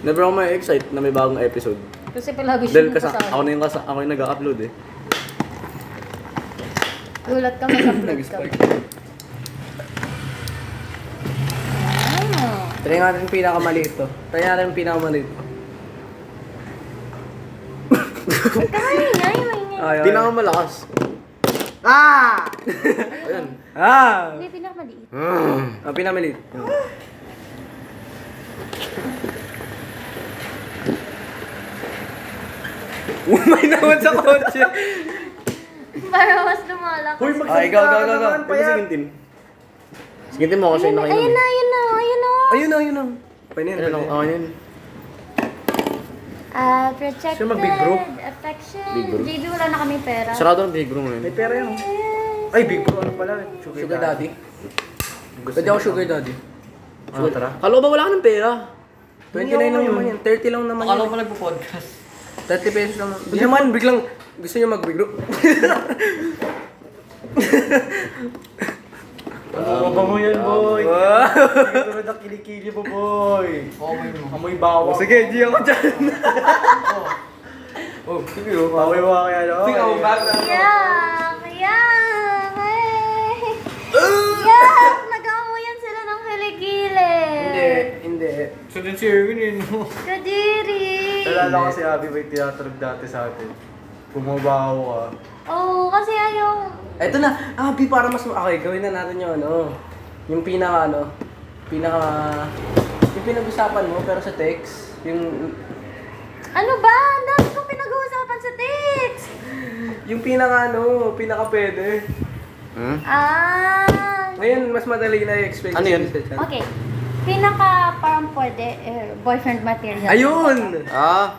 Never ako ma-excite na may bagong episode. Kasi palagi siya Dahil yung kasi kasama. ako na yung, kasa- ako yung nag-upload eh. Gulat ka, mag-upload ka. Nag-spike. Ah. Try natin yung pinakamaliit to. Try natin yung pinakamaliit to. Kaingay, maingay. Ay, ay. Pinakamalakas. Ah! Ayan. Ah! Hindi, pinakamaliit. Ang pinamaliit. Umay naman sa kotse. Para mas lumalakas. Uy, Ah, ikaw, ikaw, ka ikaw, naman, Pwede payat. sigintin. Sigintin mo kasi Ayun na, nakainom. ayun na, ayun na, ayun na. Ayun na, ayun na. Pwede yan, Ayun pwede lang, yan. ako yun. Ah, protected, Siya mag-big bro. affection. Big bro. JB, wala na kami pera. Sarado ng big room ngayon. May pera yan. Yes. Ay, big bro, ano pala? Sugar, Sugar daddy. Gusto Pwede ako sugar daddy. Ah, tara. Kalo ba wala ka ng pera? 29 lang naman yan. 30 lang naman yan. mo nagpo-podcast? 30 pesos lang. Hindi naman, biglang gusto niya mag-bigro. Ano ba mo yan, boy? Wow. Hindi rin kilikili mo, boy. Amoy bawang. Sige, G ako dyan. Oh, sige, oh. Amoy mo kaya, no? Sige, ako back na. Yak! Yak! Ay! Yak! Nag-aamuyan sila ng kilikili. Hindi, hindi. So din si Erwin, yun, no? Kadiri! Nalala ko si Abby may tinaturog dati sa atin. Pumabaho ka. Oo, oh, kasi ayaw. Eto na, Abi, para mas... Okay, gawin na natin yung ano. Yung pinaka ano. Pinaka... Yung pinag-usapan mo, pero sa text. Yung... Ano ba? Ang dami kong pinag-uusapan sa text! Yung pinaka ano, pinaka pwede. Hmm? Ah! Ngayon, mas madali na i-explain. Ano yun? sa chat. Okay. Pinaka parang pwede, eh, boyfriend material. Ayun! Ah.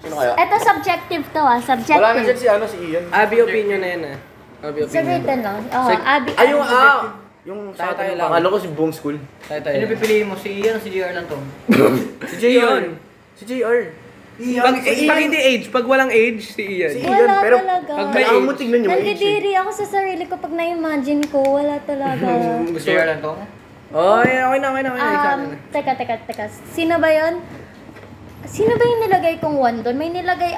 Sino kaya? Ito subjective to ah, subjective. Wala na dyan si ano, si Ian. Abi opinion na yan ah. Abi Sa opinion. written lang. Oh, Sa- Abi. Ay, yung ah! Yung Tayo, sa tayo atin, lang. akala ko si Boom School. Tayo tayo. Sino pipiliin mo? Si Ian o si JR lang to? Si JR. Si JR. Pag, eh, pag hindi age, pag walang age, si Ian. Si- Wala Iyan, pero talaga. pag may Kailangan mo tignan yung age eh. Nandidiri ako sa sarili ko pag na-imagine ko. Wala talaga. Gusto JR lang to? Oh, yeah, okay na, okay na, okay na. Um, teka, teka, teka. Sino ba yon? Sino ba yung nilagay kong one doon? May nilagay...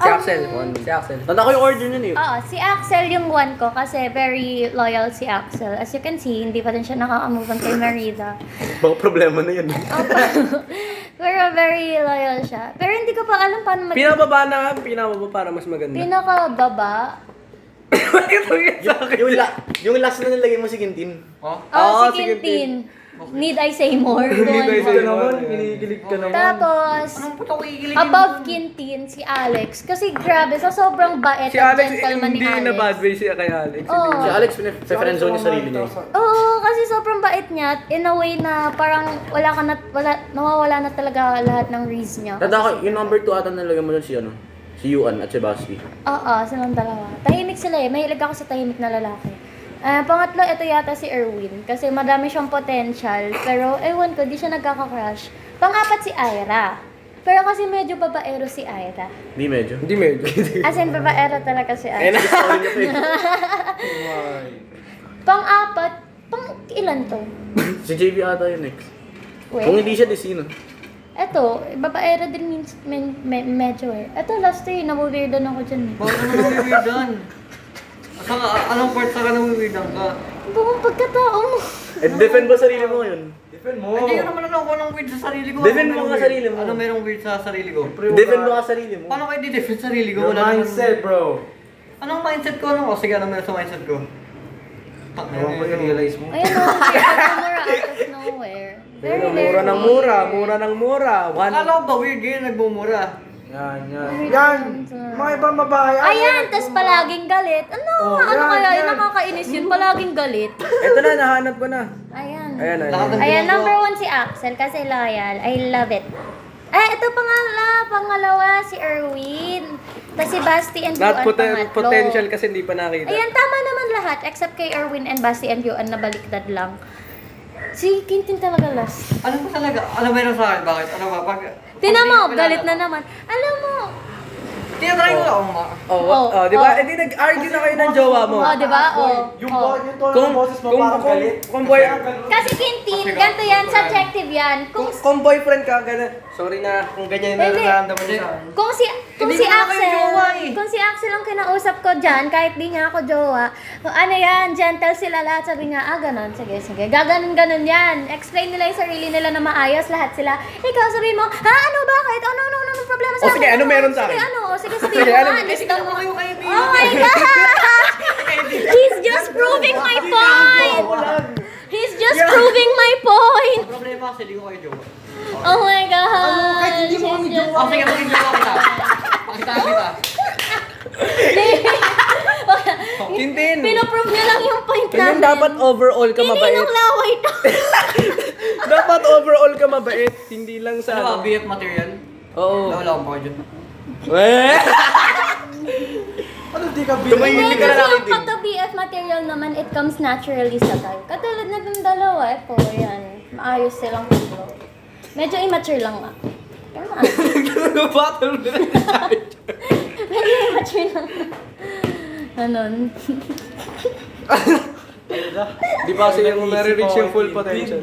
Si Um, Axel. Si Axel. Tanda ko yung order niya eh. Oo, si Axel yung one ko kasi very loyal si Axel. As you can see, hindi pa rin siya nakaka-move on kay Marida. Baka problema na yan. Pero very loyal siya. Pero hindi ko pa alam paano mag- Pinababa na nga, pinababa para mas maganda. Pinaka-baba. Yun sa akin. yung, la, yung last na nilagay mo si Quintin. Oh? Oh, Oo, si sige, Quintin. Need I say more? Hindi tayo Doon. sa'yo naman, kinikilig ka naman. Tapos, Anong puto kikiligin above Quintin, si Alex. Kasi grabe, sa sobrang bait Si at Alex, gentleman ni hindi Alex. na bad way siya kay Alex. Oo. Si Alex, pinag-friend zone yung sarili niya. eh. Oo, kasi sobrang bait niya. In a way na parang wala ka na, wala, nawawala na talaga lahat ng reason niya. Tanda ko, yung number 2 ata nalagay mo dun si ano, si Yuan at si Basti. Oo, silang dalawa. Tahimik sila eh. Mahilig ako sa tahimik na lalaki. Ah, pangatlo, ito yata si Erwin. Kasi madami siyang potential. Pero, ewan ko, di siya nagkaka-crush. Pangapat si Ira. Pero kasi medyo babaero si Ira. Hindi medyo. Hindi medyo. As in, babaero talaga si Ira. Pang-apat, pang ilan to? Si JV ata yun next. Wait. Kung hindi siya, di sino? Eto, babaero din means men, me, medyo eh. Eto, last year, nabuweirdan ako dyan eh. Bakit mo naman Saka, anong part sa ka nang weirdan ka? Buong pagkatao mo. Eh, defend ba sarili mo ngayon? Defend mo. Hindi ko naman alam kung anong weird sa sarili ko. Defend mo weird? sarili mo. Ano merong weird sa sarili ko? Defend mo ka sarili mo. Paano kayo di-defend sarili ko? Your Wala mindset, bro. Anong mindset ko? Ano ko? Sige, ano meron sa mindset ko? Tak na Ewan ko realize mo. Ayun o, mura out of nowhere. Very, very Mura ng mura, mura ng mura. One. Akala ko ba weird ganyan nagmumura? Yan, yan. Yan! Mga ibang babae. ano Ayan, yan? tas palaging galit. Ano, Oh, ano yan, kaya yun? yan. Nakakainis yun, palaging galit. Ito na, nahanap ko na. Ayan. Ayan, ayan. Lahat ng Ayan, ginagawa- number one si Axel kasi loyal. I love it. Ay, ito pangala, pangalawa si Erwin. Tapos si Basti and Lahat Yuan poten- pangatlo. potential kasi hindi pa nakita. Ayan, tama naman lahat. Except kay Erwin and Basti and Yuan na baliktad lang. Si Quintin talaga last. Ano ba talaga? Ano meron sa akin? Bakit? Ano ba? Pag... Tinan mo, galit na naman. Alam mo, Tinatry ko lang. ma- Oh, Oh, oh, di ba? oh. Eh di nag-argue na kayo ng jowa mo. oh, di ba? Oh, Yung, oh. yung tono Kung, ng boses mo kung, parang kung, galit. kung, boy, Kasi Quintin, ganito yan, subjective yan. Kung, kung, boyfriend ka, gano'n. Sorry na, kung ganyan yung Hindi. nararamdaman mo sa akin. kung si kung Hindi si ko na kayo Axel, jowa eh. kung si Axel ang kinausap ko diyan, kahit di niya ako jowa, ano yan, gentle sila lahat, sabi nga, ah, ganon, sige, sige, gaganon, ganon yan. Explain nila yung sarili nila na maayos, lahat sila. Ikaw, sabi mo, ha, ano, bakit? Ano, ano, ano, ano problema sa O, sige, ano meron sa Sige, akin? ano, o, sige, sabi Sige, mo, ano, ah, down mo. kayo kayo Oh my gosh! He's just proving my point! He's just proving my point! Ang problema kasi hindi ko kayo jowa. Oh my gosh! kahit hindi mo kami just- Oh, sige, maging jowa kita. Pakita kita. Tintin! Pinoprove niya lang yung point namin. dapat overall ka Hindi mabait. nung laway to. dapat overall ka mabait, hindi lang sa Ano ba? ano. BF material? Oo. Wala akong pakay dyan. Eh! Ano di ka Tumahimik Hindi, ka na lang yung din. pagka-BF material naman, it comes naturally sa guy. Katulad na ng dalawa, eh po, yan. Maayos silang kulo. Medyo immature lang nga. Pero maayos. Battle na Medyo immature lang. Ganon. Di pa kasi yung nare-reach yung full potential.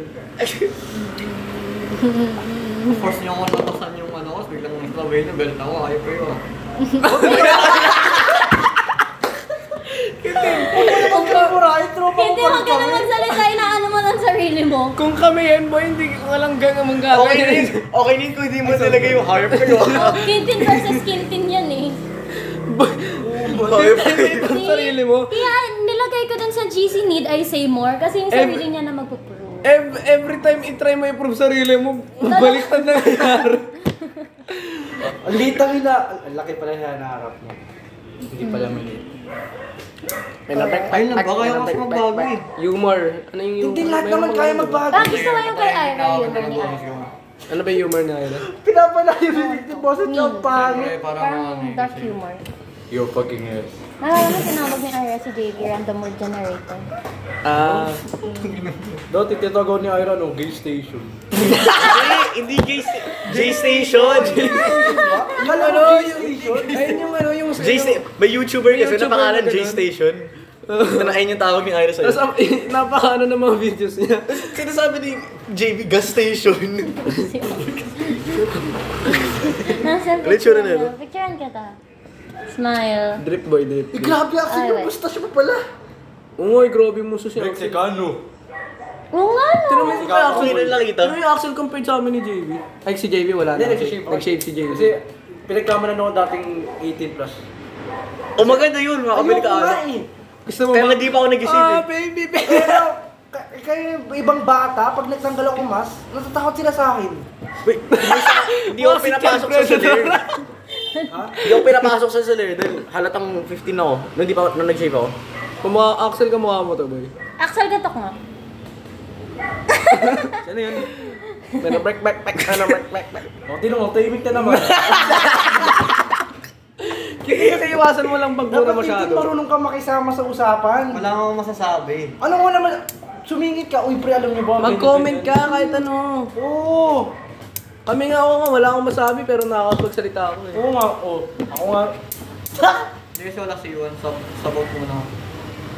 Force niyo ako natasan yung ano ko, biglang naslaway niyo, galit ako, ayaw ko yun. Hindi mo ka na magsalita, inaano mo lang sarili mo. Kung kami yan, boy, hindi ko walang Okay gagawin. din, okay din kung hindi mo nilagay yung harp ko. Kintin versus kintin yan eh. Ang sarili mo. Kaya nilagay ko dun sa GC need I say more kasi yung sarili niya na magpo-prove. Every, every time i-try mo i-prove sarili mo, baliktad na nangyari. Ang liit ang hina. Ang laki pala siya naharap mo. Hindi pala maliit. May na-back, Ayun lang, baka yung mas magbago eh. Humor. Ano yung humor? Hindi lahat naman kaya ba? magbago. Bakit gusto mo yung kay Ira humor ni Ira? Ano ba yung humor ni Ira? Pinapalayo rin ni Boss at yung pangit. Parang dark humor. Yo fucking hell. Naalala mo tinawag ni Ira si JV, random word generator. Ah, Dati titagaw ni Ira no, gay station. Hindi, J, J Station. Ano yung station? ayun yung ano yung... J Sta- may YouTuber kasi YouTuber na pangalan na J. Station. Na ayun yung tawag ni Tapos sa'yo. ang napakaano ng mga videos niya. Sinasabi ni JB, gas station. Nasa picture ano? Picturean kita. Smile. Drip boy, drip. Eh, grabe Ay, ako wait. yung mustache mo pala. Ungoy, grabe mo siya. Mexicano. Oo nga no. Tinan mo yung kay Axel. Kailan nakita? Tinan mo yung Axel compared sa amin ni JV. Ay, si JV wala na. Hindi, nag-shave ako. Nag-shave si JV. Kasi pinagkamanan ako dating 18 plus. O maganda yun, makabili ka Ayoko nga ano. eh. Gusto mo Kaya ba? nga di pa ako nag-isip Ah, eh. baby, baby. Pero, ka- kayo ibang bata, pag nagtanggal ako mas, natatakot sila sa akin. Wait, hindi ako Oh, pinapasok sa. Predator. Hindi ako pinapasok sa Soler dahil halatang 15 ako. Nung di pa nung nag-shave ako. Kung mga Axel ka mukha mo to, boy. Axel gatok nga. Ano yun? Ano, break, back, back, ano, break, back, back. O, tinong mo, tahimik ka naman. Kasi iwasan mo lang pagmura Dapat masyado. hindi marunong ka makisama sa usapan. Wala akong masasabi. Ano mo naman, sumingit ka, uy pre, alam niyo ba? Mag-comment ka kahit ano. Oo. Kami nga ako nga, wala akong masabi pero nakakapagsalita ako eh. Oo nga, oo. Ako nga. Hindi kasi wala si Iwan. Sab sabot mo na.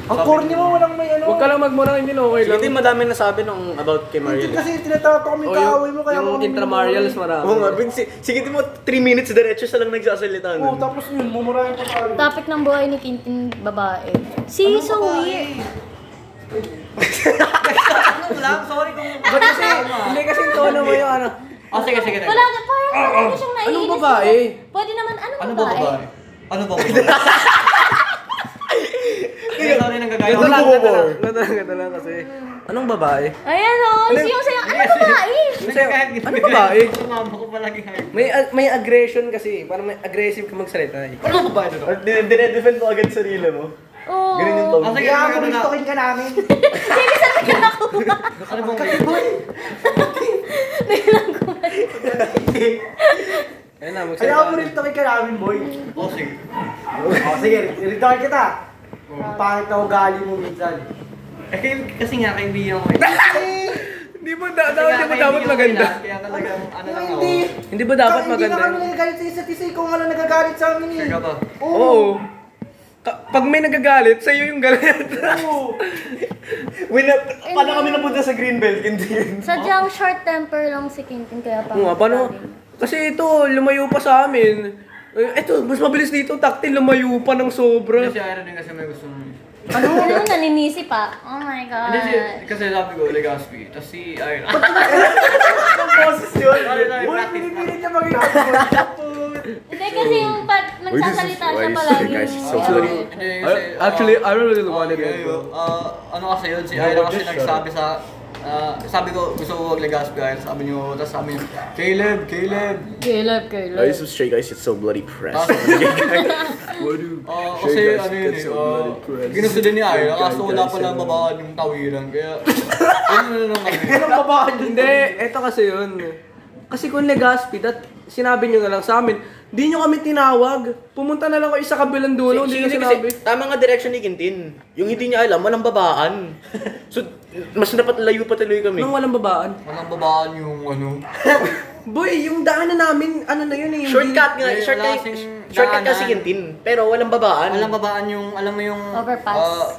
Ang corny mo, walang may ano. Huwag ka lang magmura, hindi na okay lang. din madami nasabi nung about kay Hindi Mariel. kasi tinatato kami O, kaaway mo, kaya yung ako kami intramarials marami. Oo nga, Bin, si- sige mo 3 minutes diretso sa lang nagsasalita Oo, tapos yun, mumurahin pa tayo. Topic ng buhay ni Quintin babae. Si so weird. Ano lang? Sorry kung... Ba't kasi, hindi kasi yung tono mo yung ano. Oh, sige, sige. Wala na, parang ano siyang naiinis. Anong babae? Pwede naman, anong Ano ba babae? babae? Ano ba babae? Hindi, sorry nang gagaya. Ganito lang, ganito lang. Kasi. Anong babae? Ayan o, ano? yung sayang, ano babae? Ano babae? Mama ko palagi. May ag- may aggression kasi, parang may aggressive ka magsalita eh. Ano babae din- Dinedefend mo agad sarili mo. Oo. Ganun yung tone. Ah, sige, ano na? ristokin ka namin. Sige, saan ka nakuha? Ano bang babae? Ayun na, Kaya mo magsalita. ristokin ka namin, boy. Oh, sige. O, sige, ristokin kita. Ang pangit na ugali mo minsan. Eh, kasi nga, kaibigan ko eh. Hindi mo, da- dapat, nga, di ba dapat maganda? eh, Kaya talagang, ano lang ako. Hindi. Hindi ba dapat Hindi maganda? na kami nagagalit sa isa't isa, ikaw nga lang nagagalit sa amin eh. Kaya ka ba? Oo. Ka- pag may nagagalit, sa'yo yung galit. Oo. Wala, paano kami napunta sa Greenbelt? Hindi yun. Sadyang short temper lang si Quintin, kaya pa. Oo nga, paano? Kasi ito, lumayo pa sa amin. Eh, Ito, mas mabilis dito, taktil, lumayo pa ng sobra. Hindi si Ira din kasi may gusto mo. Ano? Ano naninisi pa? Oh my God. Hindi si, kasi sabi ko, Legaspi. Tapos si Ira. Ang boses yun. Sorry, sorry, Boy, practice pinipilit niya maging Hindi kasi yung pag nagsasalita siya palagi. sorry. Hindi kasi, Actually, I don't really want it. okay, ah, ano kasi yun, si Ira kasi nagsabi sa, ah, sabi ko, gusto ko wag Legaspi Ira. Sabi niyo, tapos sabi niyo, Caleb, Caleb. Caleb, Caleb. Guys, was straight guys, it's so bloody pressed. Ah, kasi ano yun eh, ah, ginusto din ni Ira, kaso wala pa lang babaan yung tawiran, kaya, ano na lang kami. Anong babae Hindi, eto kasi yun. Kasi kung Legaspi, that, sinabi nyo na lang sa amin, di nyo kami tinawag. Pumunta na lang kayo sa kabilang dulo, hindi nyo Hindi sinabi. kasi, tama nga direction ni Quintin. Yung hindi niya alam, walang babaan. So, mas dapat layo pa tuloy kami. Nung walang babaan. Walang babaan yung ano. Boy, yung daanan namin, ano na yun eh. hindi- Shortcut nga, Hindi, shortcut, kasing shortcut kasi daanan. Quintin. Pero walang babaan. Walang babaan yung, alam mo yung... Overpass. ah,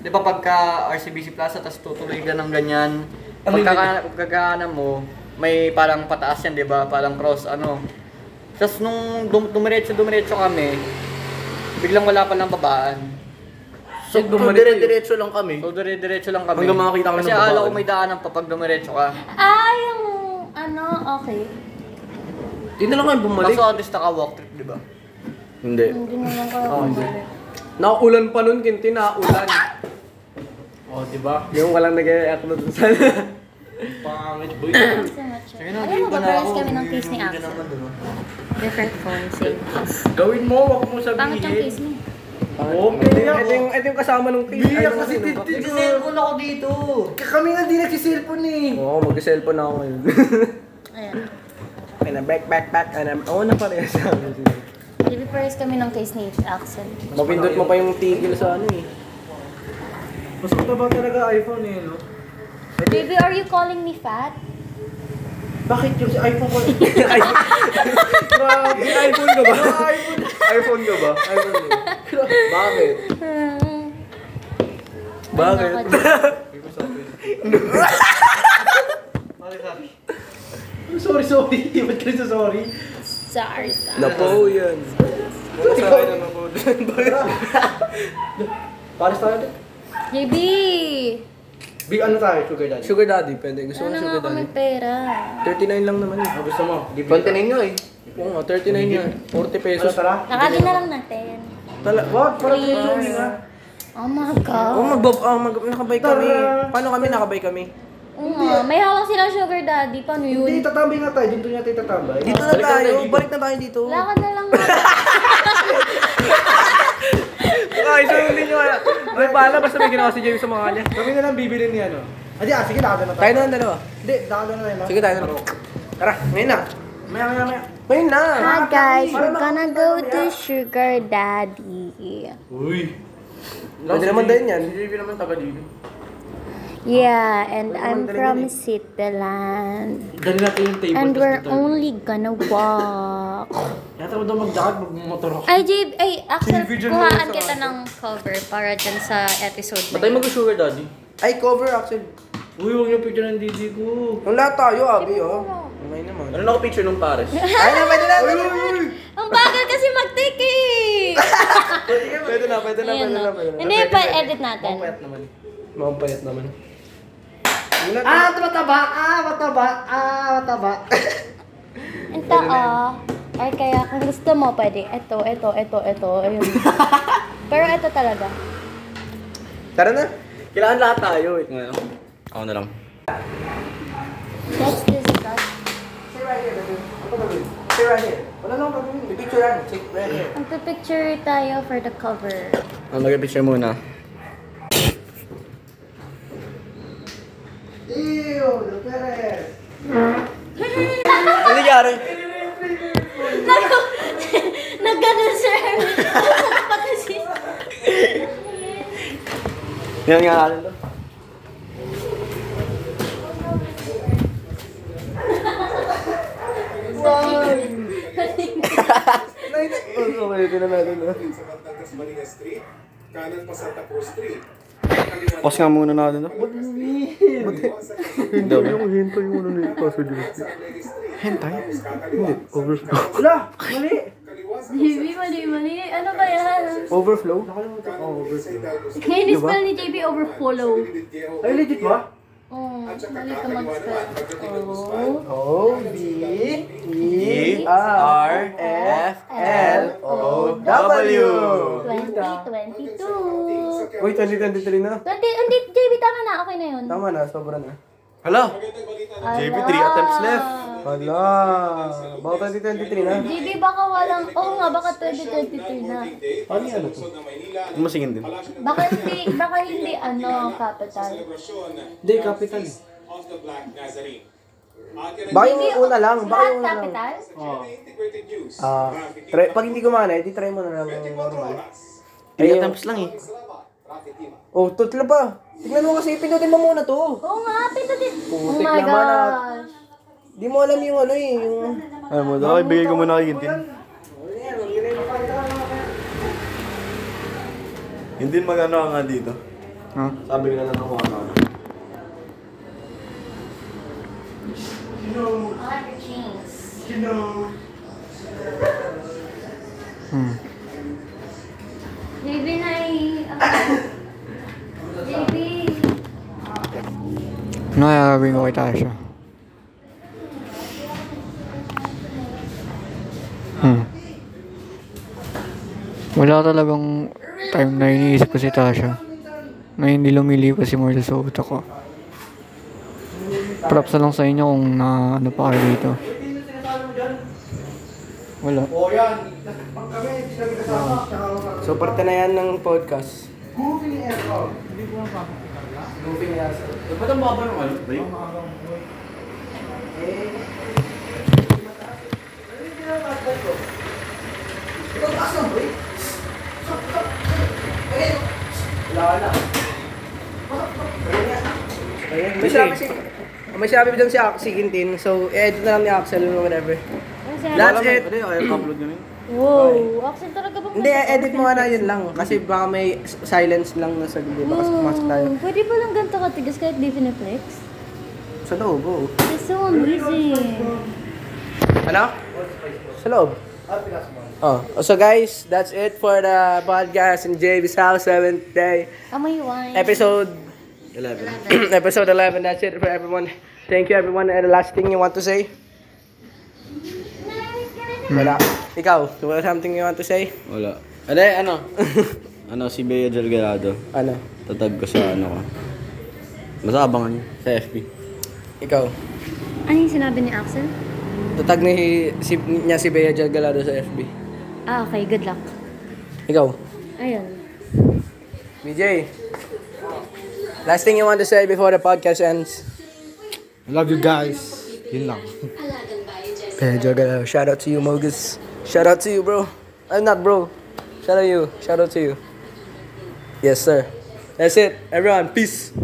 di ba pagka RCBC Plaza, tapos tutuloy ka ng ganyan, pagkaka- pagkakanan mo, may parang pataas yan, di ba? Parang cross, ano. Tapos nung dum dumiretso, dumiretso kami, biglang wala pa ng babaan. So, bumalik kayo. dire-diretso lang kami. So dire-diretso lang kami. Hanggang makakita kami Kasi ng akala babaan. ko may daanan pa pag dumiretso ka. Ah, yung ano, okay. Di na lang kayo bumalik. Kaso at least naka-walk trip, di ba? Hindi. Hindi naman ko Oh, hindi. Naulan pa nun, Kinti, naulan. Oh, di ba? yung walang nag-e-act na dun sa... Pangit, boy. So na, Alam mo ba, na parehas kami ng case ni Hindi Axel. Different phone, same case. Gawin mo, wag mo Pangit yung case sabihin. mo. Oo, Ito ito yung, ito yung kasama nung case. Biyak nung kasi ano, dito. bakit? Nagsiselfon ako dito. Kami nga di nagsiselfon eh. Oo, mag-cellphone ako ngayon. Ayan. Ay na, back, back, back. Ay na, oo na parehas sa amin. Baby, pares kami ng case ni Axel. Mapindot mo pa yung tigil sa ano eh. Mas mataba talaga iPhone eh, no? Baby, are you calling me fat? Bakit yung iPhone ko? Grabe, iPhone ka ba? iPhone ka ba? iPhone ka Bakit? Bakit? Ay, nako, sorry, sorry. Ba't ka rin sa sorry? Sorry, sorry. Napo yan. Wala sa akin na napo Pares tayo din. JB! Big ano tayo, sugar daddy? Sugar daddy, pwede. Gusto ko Ano ng nga sugar kami daddy. pera? 39 lang naman eh. Ah, gusto mo? Give 29 nga eh. Oo nga, 39 nga. 40 pesos. Ano tara? Nakali na lang natin. Tala, Wag, para Please. sa sugar nga. Oh my God. Oh, magbab ah, mag nakabay kami. Tara. Paano kami nakabay kami? Oo nga, may hawak silang sugar daddy. Paano Hindi, yun? tatambay nga tayo. Dito niya tayo tatambay. Dito na tayo, balik na tayo dito. Lakad na lang natin. Ay, so hindi nyo kaya. Ay, pala, basta may ginawa si James sa mga kanya. Kami na lang bibili ni ano. Adi, ah, sige, lakad na tayo. Tayo na lang dalawa. Hindi, lakad na lang. Sige, tayo na lang. Tara, ngayon na. Maya, maya, maya. Ngayon na. Hi guys, we're gonna go to sugar daddy. Uy. Pwede naman din yan. Hindi naman taga dito. Yeah, and I'm from Sitterland. Dali natin yung table. And we're only gonna walk. Yata mo daw magdakad, magmotor ako. Ay, Jade, ay, Axel, Video mo kuhaan sa kita ng cover para dyan sa episode na Ba't tayo yun. mag-sugar daddy? Ay, cover actually. Uy, huwag yung picture ng didi ko. Ang lahat tayo, Abi, oh. Ngayon naman. Ano na ako picture nung pares? Ay, na, pwede na. Pwede Ang bagal kasi mag-take eh! Pwede na, pwede na, Ayan pwede na. na, pwede na. Hindi, pa-edit natin. Payat naman. Mampayat naman. Ah, mataba! Ah, mataba! Ah, mataba! Ito, oh. Ay, kaya kung gusto mo, pwede. Ito, ito, ito, ito. Ayun. Pero ito talaga. Tara na. Kailangan lahat tayo. Wait nga. Ako na lang. Let's discuss. Stay right here, baby. Ako na, baby. Stay right here. Wala lang gagawin. Picture yan. Take right here. Magpipicture tayo for the cover. Ah, mag-picture muna. Ew, the Perez! Ano nangyari? Nagganon, sir. Pati si... Yan nga natin to. Okay, ito na natin. ah. sa Batangas Malinga Street, kanan pa Santa Cruz Street. Pause nga muna natin to. Daw. hinto yung ano nito, Pastor Jose. Hentay? Overflow. Wala! Mali! JB, mali, mali. Ano ba yan? Overflow? Ngayon spell ni JB overfollow. Ay, legit ba? Oh, mali ka mag-spell. Oh. O, B, E, R, F, L, O, W. 2022. Uy, 2023 na. 20, hindi, JB, tama na. Okay na yun. Tama na, sobra na. Hala! JB, 3 attempts left. Hala, baka 2023 na. JB, baka walang, oo nga, baka 2023 na. Ano yan? ano to? Masingin din. Baka hindi, baka hindi, ano, capital. Hindi, capital. Baka yung una lang, baka yung una lang. capital? Integrated news. Ah, try, pag hindi gumana, edi try mo na lang yung normal. 3 attempts lang eh. Oh, tutlo pa. Tignan mo kasi, pinutin mo muna to. Oo nga, pindutin. Oh Putik my ah. gosh. Di mo alam yung ano eh, yung... Ano mo, daw ibigay ko muna kay Gintin. Hindi magano nga dito. Ha? Sabi ko na lang ako ano. Hmm. JB na JB. Ano kaya gagawin ko kay Tasha? Hmm. Wala talagang time na iniisip ko si Tasha. Na hindi lumilipas si Marla sa utak ko. Props na lang sa inyo kung na ano pa kayo dito. Wala. O yan, pag kami, hindi kami kasama, tsaka So, parte na yan ng podcast. Goofy aircon. Goofy na yan. Ba't ang baba ng ano? Break? Ayun, may sinabi si... May sinabi dyan si, si Quintin, so i-edit na lang ni Axel or whatever. That's it. Yung ayaw upload kami? wow, Axel talaga bang Hindi, edit mo nga na yun lang. Kasi baka may silence lang na sa gulo. Baka pumasok tayo. Pwede pa lang ganito katigas kahit di piniflex? Sa loob, oo. It's so amazing. Ano? Sa loob. Oh, so guys, that's it for the podcast in JB's house, 7th day. Amoy wine. Episode 11. episode 11. That's it for everyone. Thank you everyone. And the last thing you want to say? Wala. Ikaw, do you have something you want to say? Wala. Ano, ano? ano, si Bea Delgado. Ano? Tatag ko sa ano ko. Basta abangan niyo sa FB. Ikaw. Ano yung sinabi ni Axel? Tatag ni si, niya si Bea Jalgalado sa FB. Ah, okay. Good luck. Ikaw. Ayun. BJ. Last thing you want to say before the podcast ends? I love you guys. Yun lang. Bea Jalgalado. Shout out to you, Mogus. Shout out to you, bro. I'm not bro. Shout out to you. Shout out to you. Yes, sir. That's it. Everyone, peace.